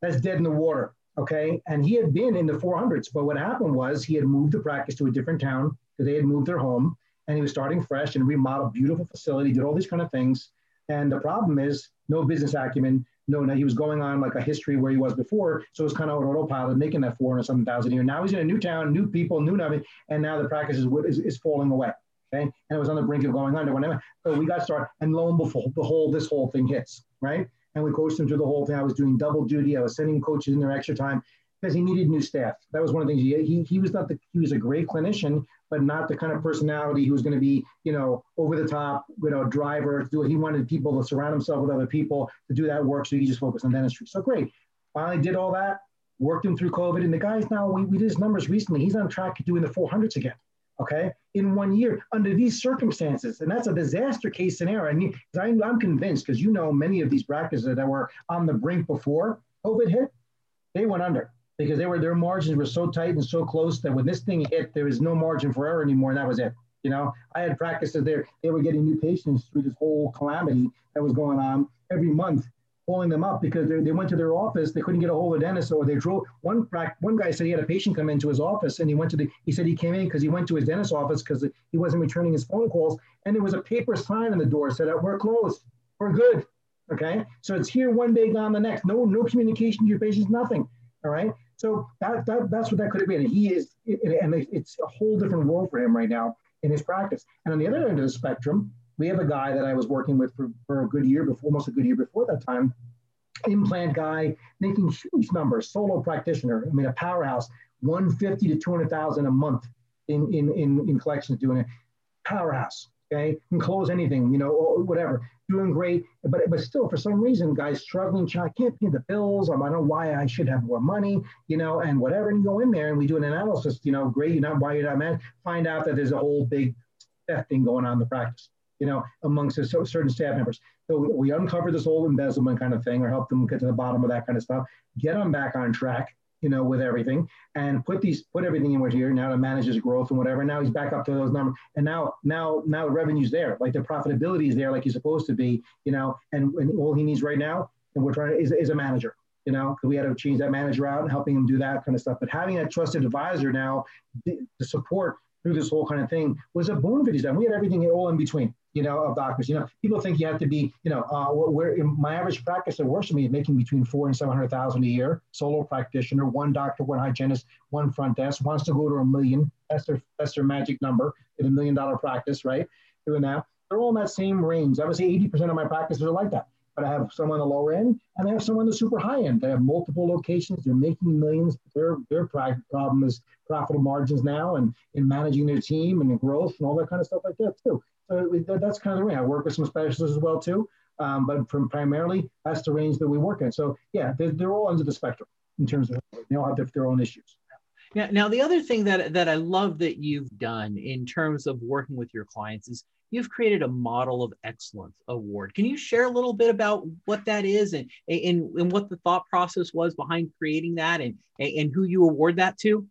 that's dead in the water. Okay, and he had been in the 400s, but what happened was he had moved the practice to a different town because they had moved their home and he was starting fresh and remodeled beautiful facility, did all these kind of things. And the problem is no business acumen. No, no, he was going on like a history where he was before. So it was kind of an autopilot making that 400 something thousand a year. Now he's in a new town, new people, new nothing. And now the practice is, is, is falling away. Okay. And it was on the brink of going under. Whenever, so we got started. And lo and behold, this whole thing hits. Right. And we coached him through the whole thing. I was doing double duty. I was sending coaches in their extra time because he needed new staff. That was one of the things. He, he, he was not the, he was a great clinician, but not the kind of personality who was going to be, you know, over the top, you know, driver. To do it. He wanted people to surround himself with other people to do that work. So he just focused on dentistry. So great. Finally did all that, worked him through COVID. And the guy's now, we, we did his numbers recently. He's on track to doing the 400s again. Okay. In one year under these circumstances. And that's a disaster case scenario. And I'm, I'm convinced because you know many of these practices that were on the brink before COVID hit, they went under because they were their margins were so tight and so close that when this thing hit, there was no margin for error anymore, and that was it. You know, I had practices there; they were getting new patients through this whole calamity that was going on every month, pulling them up because they, they went to their office, they couldn't get a hold of dentist, or they drove. One one guy said he had a patient come into his office, and he went to the. He said he came in because he went to his dentist office because he wasn't returning his phone calls, and there was a paper sign on the door said, that "We're closed, we're good." Okay, so it's here one day, gone the next. No, no communication to your patients, nothing. All right. So that, that that's what that could have been. He is, and it's a whole different world for him right now in his practice. And on the other end of the spectrum, we have a guy that I was working with for, for a good year before, almost a good year before that time, implant guy making huge numbers, solo practitioner. I mean, a powerhouse, 150 to 200,000 a month in, in, in, in collections doing it. Powerhouse. Okay, can close anything, you know, or whatever doing great, but but still, for some reason, guys struggling. I can't pay the bills. I don't know why I should have more money, you know, and whatever. And you go in there and we do an analysis. You know, great. You know why you're not man. Find out that there's a whole big theft thing going on in the practice. You know, amongst certain staff members. So we uncover this whole embezzlement kind of thing, or help them get to the bottom of that kind of stuff. Get them back on track you know, with everything and put these, put everything in here now to manage his growth and whatever. Now he's back up to those numbers. And now, now, now the revenue's there, like the profitability is there, like he's supposed to be, you know, and, and all he needs right now, and we're trying to, is, is a manager, you know, because we had to change that manager out and helping him do that kind of stuff. But having a trusted advisor now the support through this whole kind of thing was a boon for these guys. We had everything all in between you know, of doctors. You know, people think you have to be, you know, uh, where my average practice at me is making between four and seven hundred thousand a year. Solo practitioner, one doctor, one hygienist, one front desk wants to go to a million. That's their that's their magic number in a million dollar practice, right? Doing that, they're all in that same range. I would say eighty percent of my practices are like that. But I have some on the lower end, and I have some on the super high end. They have multiple locations. They're making millions. Their their problem is profitable margins now, and in managing their team and growth and all that kind of stuff like that too. So that's kind of the range. I work with some specialists as well too, um, but from primarily that's the range that we work in. So yeah, they're, they're all under the spectrum in terms of they all have their, their own issues. Now, now the other thing that that I love that you've done in terms of working with your clients is you've created a model of excellence award. Can you share a little bit about what that is and and, and what the thought process was behind creating that and and who you award that to?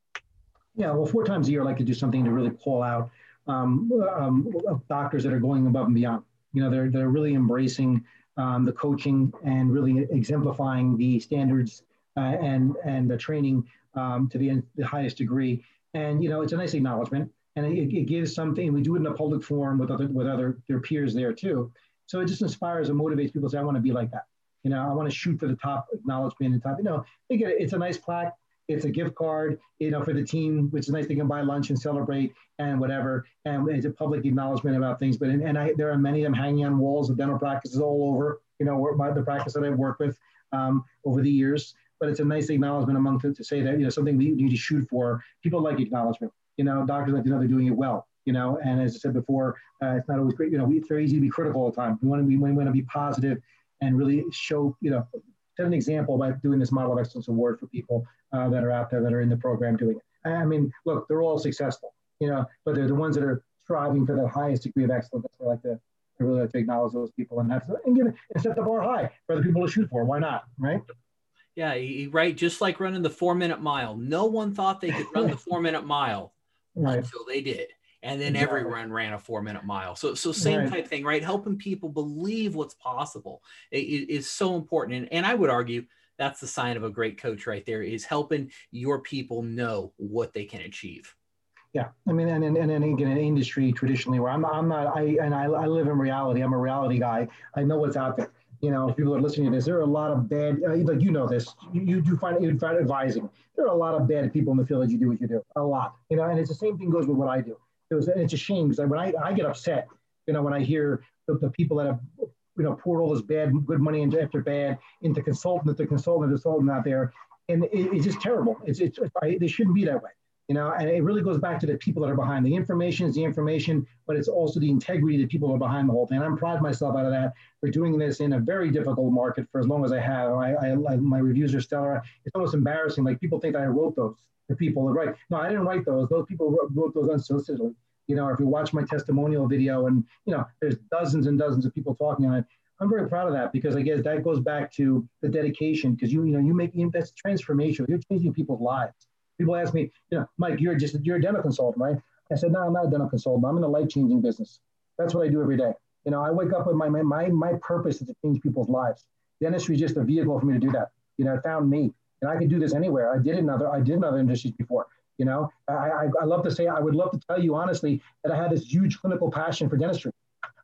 Yeah, well, four times a year, I like to do something to really call out um, um, doctors that are going above and beyond. You know, they're, they're really embracing um, the coaching and really exemplifying the standards uh, and, and the training um, to the, the highest degree. And, you know, it's a nice acknowledgement and it, it gives something, we do it in a public forum with other, with other, their peers there too. So it just inspires and motivates people to say, I want to be like that. You know, I want to shoot for the top acknowledgement and top, you know, they get it. It's a nice plaque it's a gift card, you know, for the team, which is nice. They can buy lunch and celebrate and whatever. And it's a public acknowledgement about things. But and I, there are many of them hanging on walls of dental practices all over. You know, by the practice that I've worked with um, over the years. But it's a nice acknowledgement among to, to say that you know something we need to shoot for. People like acknowledgement. You know, doctors like to know they're doing it well. You know, and as I said before, uh, it's not always great. You know, it's very easy to be critical all the time. We want to be we want to be positive and really show you know set an example by doing this model of excellence award for people uh, that are out there that are in the program doing it. I mean, look, they're all successful, you know, but they're the ones that are striving for the highest degree of excellence. I like to, I really like to acknowledge those people and that's and give it and set the bar high for the people to shoot for. Why not? Right. Yeah, right. Just like running the four minute mile. No one thought they could run the four minute mile right. until they did. And then exactly. everyone ran a four minute mile. So so same right. type thing right? Helping people believe what's possible is so important. And, and i would argue that's the sign of a great coach right there is helping your people know what they can achieve. Yeah. I mean and, and, and again in industry traditionally where i'm, I'm not i and I, I live in reality. I'm a reality guy. I know what's out there you know, people are listening to this, there are a lot of bad, uh, like you know this, you, you do find you find advising. There are a lot of bad people in the field that you do what you do, a lot, you know, and it's the same thing goes with what I do it was it's a shame because when I, I get upset, you know, when I hear the, the people that have you know poured all this bad good money into after bad into consultant the consultant the consultant out there, and it, it's just terrible. It's it's, it's I, they shouldn't be that way. You know, and it really goes back to the people that are behind the information is the information, but it's also the integrity the people that are behind the whole thing. I'm proud of myself out of that for doing this in a very difficult market for as long as I have. I, I, I my reviews are stellar. It's almost embarrassing. Like people think that I wrote those the people that write. No, I didn't write those. Those people wrote, wrote those unsolicitedly. You know, if you watch my testimonial video, and you know, there's dozens and dozens of people talking on it. I'm very proud of that because I guess that goes back to the dedication because you, you know, you make that's transformational. You're changing people's lives. People ask me, you know, Mike, you're just you're a dental consultant, right? I said, no, I'm not a dental consultant. I'm in the life changing business. That's what I do every day. You know, I wake up with my my my purpose is to change people's lives. Dentistry is just a vehicle for me to do that. You know, it found me, and I could do this anywhere. I did another I did another industries before. You know, I, I, I love to say I would love to tell you honestly that I had this huge clinical passion for dentistry.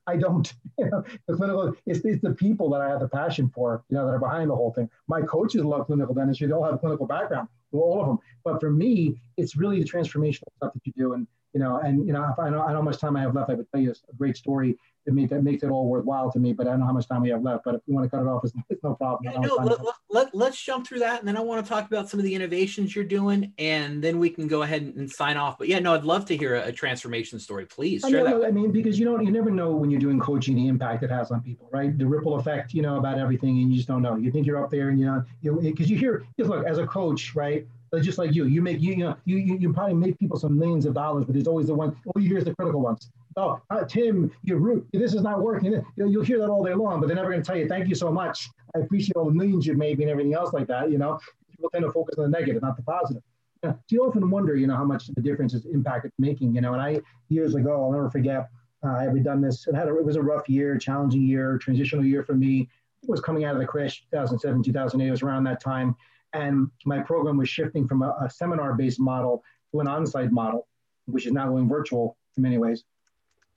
I don't. You know, the clinical it's, it's the people that I have the passion for. You know, that are behind the whole thing. My coaches love clinical dentistry. They all have a clinical background, all of them. But for me, it's really the transformational stuff that you do. And you know, and you know, if I know, I know how much time I have left, I would tell you a great story that, make, that makes it all worthwhile to me. But I don't know how much time we have left. But if you want to cut it off, it's, it's no problem. Yeah, no, let, let, let, us jump through that. And then I want to talk about some of the innovations you're doing. And then we can go ahead and, and sign off. But yeah, no, I'd love to hear a, a transformation story. Please share I know, that. I mean, because you don't, you never know when you're doing coaching the impact it has on people, right? The ripple effect, you know, about everything. And you just don't know. You think you're up there and, you know, you because you hear, look, as a coach, right? Just like you, you make you, you know you, you you probably make people some millions of dollars, but there's always the one. Oh, here's the critical ones oh, uh, Tim, you're rude. This is not working. You'll, you'll hear that all day long, but they're never going to tell you, thank you so much. I appreciate all the millions you've made and everything else like that. You know, people tend to focus on the negative, not the positive. Yeah. So you often wonder, you know, how much the difference is impact it's making. You know, and I years ago, I'll never forget. Uh, I had done this. It had a, it was a rough year, challenging year, transitional year for me. It was coming out of the crash, 2007, 2008. It was around that time, and my program was shifting from a, a seminar-based model to an on-site model, which is now going virtual in many ways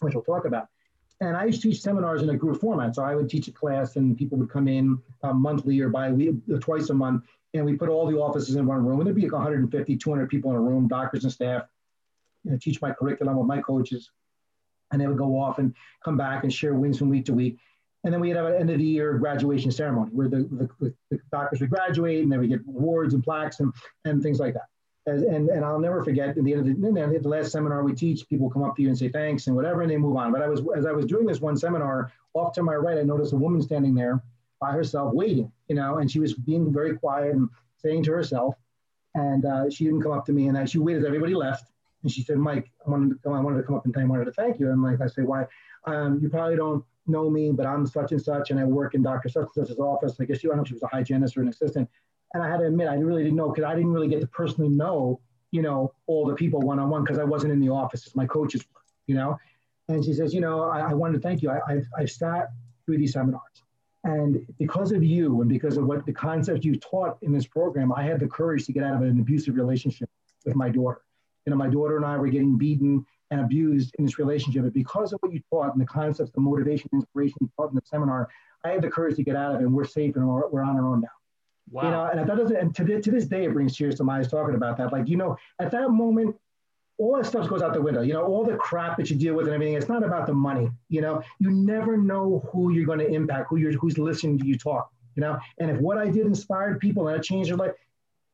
which we'll talk about. And I used to teach seminars in a group format. So I would teach a class and people would come in uh, monthly or bi twice a month. And we put all the offices in one room. And there'd be like 150, 200 people in a room, doctors and staff, you know, teach my curriculum with my coaches. And they would go off and come back and share wins from week to week. And then we'd have an end of the year graduation ceremony where the, the, the doctors would graduate and then we get awards and plaques and, and things like that. As, and, and I'll never forget at the end of the, the last seminar we teach, people come up to you and say thanks and whatever, and they move on. But I was as I was doing this one seminar, off to my right, I noticed a woman standing there by herself waiting, you know, and she was being very quiet and saying to herself. And uh, she didn't come up to me, and I, she waited. As everybody left, and she said, "Mike, I wanted to come. I wanted to come up and. I wanted to thank you." And like I say, "Why? Um, you probably don't know me, but I'm such and such, and I work in Dr. Such and Such's office. I guess you, I don't know if she was a hygienist or an assistant." And I had to admit, I really didn't know because I didn't really get to personally know, you know, all the people one on one because I wasn't in the office. It's my coaches, you know. And she says, you know, I, I wanted to thank you. I, I've, I've sat through these seminars. And because of you and because of what the concepts you taught in this program, I had the courage to get out of an abusive relationship with my daughter. You know, my daughter and I were getting beaten and abused in this relationship. And because of what you taught and the concepts, the motivation, inspiration you taught in the seminar, I had the courage to get out of it. And we're safe and we're, we're on our own now. Wow. You know, and that doesn't, and to, to this day, it brings tears to my eyes talking about that. Like, you know, at that moment, all that stuff goes out the window. You know, all the crap that you deal with and everything. It's not about the money. You know, you never know who you're going to impact, who you're, who's listening to you talk. You know, and if what I did inspired people and I changed their life,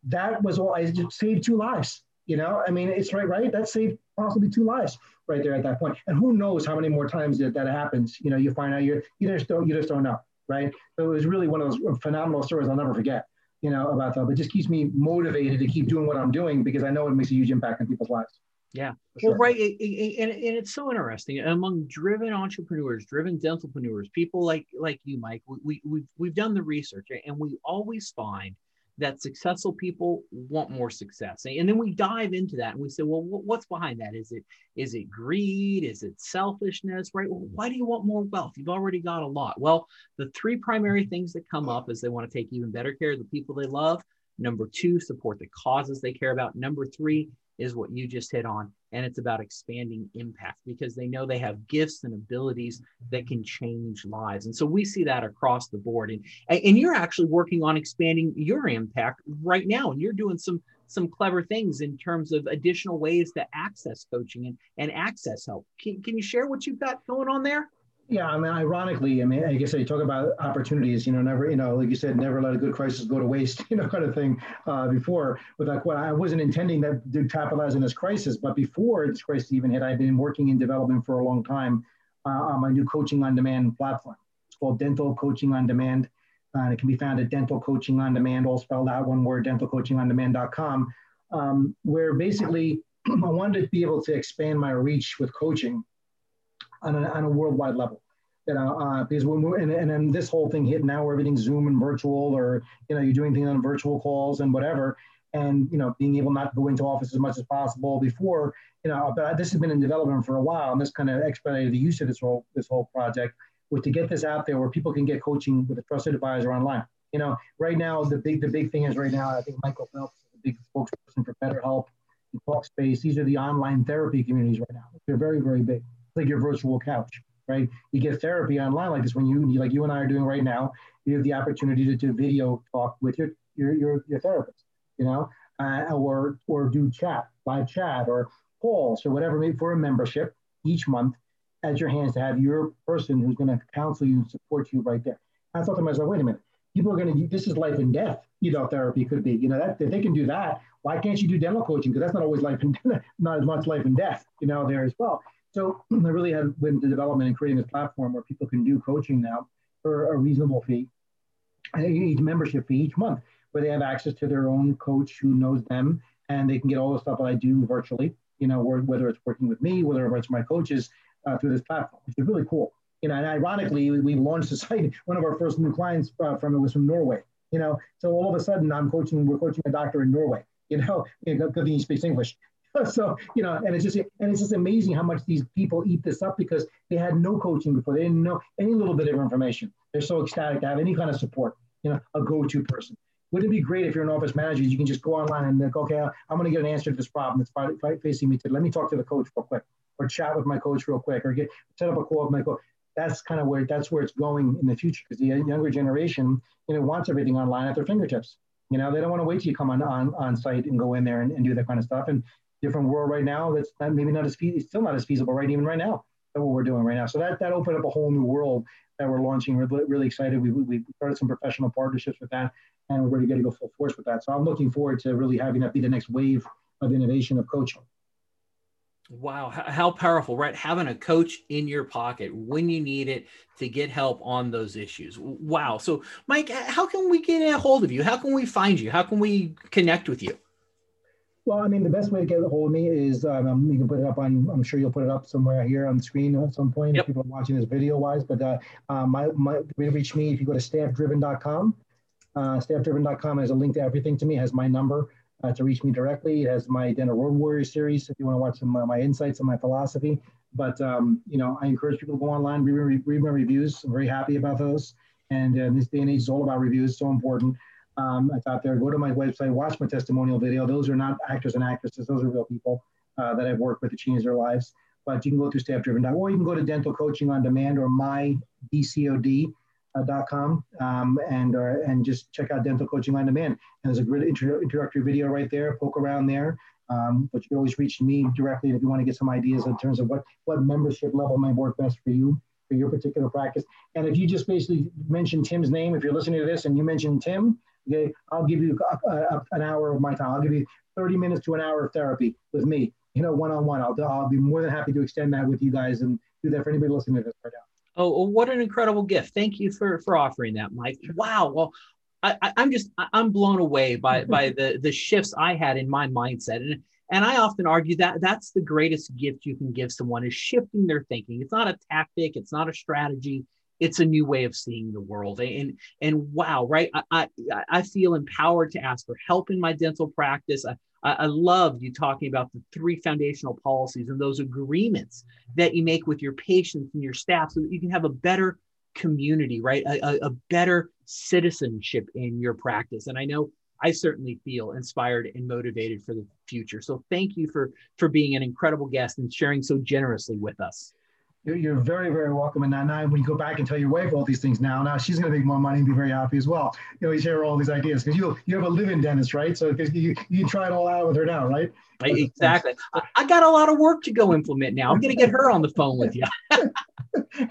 that was all. I just saved two lives. You know, I mean, it's right, right. That saved possibly two lives right there at that point. And who knows how many more times that, that happens? You know, you find out you're you just don't you just don't know right? So it was really one of those phenomenal stories I'll never forget, you know, about that. But just keeps me motivated to keep doing what I'm doing because I know it makes a huge impact on people's lives. Yeah. Sure. Well, right. It, it, and, and it's so interesting among driven entrepreneurs, driven dentalpreneurs, people like like you, Mike. We, we, we've we've done the research, and we always find that successful people want more success. And then we dive into that and we say well what's behind that? Is it is it greed? Is it selfishness right? Well, why do you want more wealth? You've already got a lot. Well the three primary mm-hmm. things that come up is they want to take even better care of the people they love. Number two support the causes they care about. Number three is what you just hit on. And it's about expanding impact because they know they have gifts and abilities that can change lives. And so we see that across the board. And, and you're actually working on expanding your impact right now. And you're doing some some clever things in terms of additional ways to access coaching and, and access help. Can, can you share what you've got going on there? Yeah, I mean, ironically, I mean, I guess I talk about opportunities. You know, never, you know, like you said, never let a good crisis go to waste. You know, kind of thing. Uh, before, with like, what I wasn't intending that to capitalize on this crisis, but before this crisis even hit, I've been working in development for a long time uh, on my new coaching on demand platform. It's called Dental Coaching on Demand. Uh, and it can be found at Dental Coaching on Demand, all spelled out one word, dentalcoachingondemand.com, um, where basically I wanted to be able to expand my reach with coaching on a, on a worldwide level. You know, uh, because when we're, and, and then this whole thing hit now where everything's Zoom and virtual, or you know, you're doing things on virtual calls and whatever, and you know, being able not to go into office as much as possible before, you know, but this has been in development for a while, and this kind of expedited the use of this whole this whole project was to get this out there where people can get coaching with a trusted advisor online. You know, right now the big the big thing is right now I think Michael Phelps is a big spokesperson for BetterHelp, Talkspace. These are the online therapy communities right now. They're very very big. It's like your virtual couch right? You get therapy online like this when you, like you and I are doing right now. You have the opportunity to do video talk with your your your, your therapist, you know, uh, or or do chat, live chat, or calls or whatever, maybe for a membership each month at your hands to have your person who's going to counsel you and support you right there. I thought to myself, wait a minute, people are going to, this is life and death, you know, therapy could be, you know, that if they can do that, why can't you do dental coaching? Because that's not always life and not as much life and death, you know, there as well. So I really have went into development and creating this platform where people can do coaching now for a reasonable fee, each membership fee each month, where they have access to their own coach who knows them, and they can get all the stuff that I do virtually. You know, whether it's working with me, whether it's my coaches uh, through this platform, which is really cool. You know, and ironically, we launched the site. One of our first new clients uh, from it was from Norway. You know, so all of a sudden, I'm coaching. We're coaching a doctor in Norway. You know, thing he speaks English. so you know, and it's just and it's just amazing how much these people eat this up because they had no coaching before. They didn't know any little bit of information. They're so ecstatic to have any kind of support. You know, a go-to person. Wouldn't it be great if you're an office manager? You can just go online and like, okay, I'm going to get an answer to this problem that's facing me today. Let me talk to the coach real quick, or chat with my coach real quick, or get set up a call with my coach. That's kind of where that's where it's going in the future because the younger generation, you know, wants everything online at their fingertips. You know, they don't want to wait till you come on on, on site and go in there and, and do that kind of stuff. And different world right now that's not, maybe not as feasible, still not as feasible, right? Even right now, than what we're doing right now. So that that opened up a whole new world that we're launching. We're really excited. We, we started some professional partnerships with that, and we're ready to go full force with that. So I'm looking forward to really having that be the next wave of innovation of coaching. Wow, how powerful, right? Having a coach in your pocket when you need it to get help on those issues. Wow. So, Mike, how can we get a hold of you? How can we find you? How can we connect with you? Well, I mean, the best way to get a hold of me is um, you can put it up on. I'm sure you'll put it up somewhere here on the screen at some point yep. if people are watching this video wise. But uh, uh, my my way to reach me if you go to staffdriven.com. Uh, staffdriven.com has a link to everything to me. It has my number uh, to reach me directly. It has my Dental Road Warrior series if you want to watch some of my insights and my philosophy. But um, you know, I encourage people to go online, read, read my reviews. I'm very happy about those. And uh, this day and age is all about reviews. So important um, that's out there. Go to my website, watch my testimonial video. Those are not actors and actresses; those are real people uh, that I've worked with to change their lives. But you can go through staffdriven.com, or you can go to Dental Coaching on Demand or mydcod.com um, and uh, and just check out Dental Coaching on Demand. And there's a great introductory video right there. Poke around there. Um, but you can always reach me directly if you want to get some ideas in terms of what what membership level might work best for you for your particular practice. And if you just basically mention Tim's name, if you're listening to this and you mention Tim, Okay, I'll give you a, a, an hour of my time. I'll give you 30 minutes to an hour of therapy with me, you know, one on one. I'll I'll be more than happy to extend that with you guys and do that for anybody listening to this right now. Oh, what an incredible gift! Thank you for for offering that, Mike. Wow. Well, I, am just I'm blown away by by the the shifts I had in my mindset, and and I often argue that that's the greatest gift you can give someone is shifting their thinking. It's not a tactic, it's not a strategy, it's a new way of seeing the world and and wow right i i, I feel empowered to ask for help in my dental practice I, I love you talking about the three foundational policies and those agreements that you make with your patients and your staff so that you can have a better community, right? A, a, better citizenship in your practice. And I know I certainly feel inspired and motivated for the future. So thank you for for being an incredible guest and sharing so generously with us. You're, you're very, very welcome. And now, now, when you go back and tell your wife all these things now, now she's going to make more money and be very happy as well. You know, you share all these ideas because you you have a living dentist, right? So because you you try it all out with her now, right? exactly. I, got a lot of work to go implement now. I'm going to get her on the phone with you.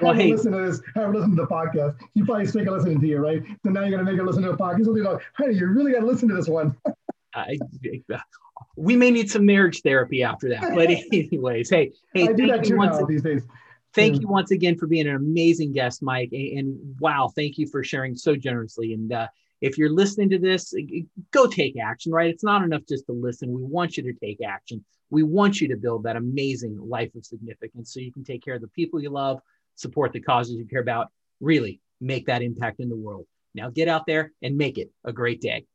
well, hey, listen to this. Have her listen to the podcast. She's probably sick of listening to you, right? So now you're going to make her listen to the podcast. So you know, hey, you really got to listen to this one. I, we may need some marriage therapy after that. But anyways, hey, hey, I do that too now these days. Thank mm. you once again for being an amazing guest, Mike. And, and wow, thank you for sharing so generously. And uh, if you're listening to this, go take action, right? It's not enough just to listen. We want you to take action. We want you to build that amazing life of significance so you can take care of the people you love, support the causes you care about, really make that impact in the world. Now get out there and make it a great day.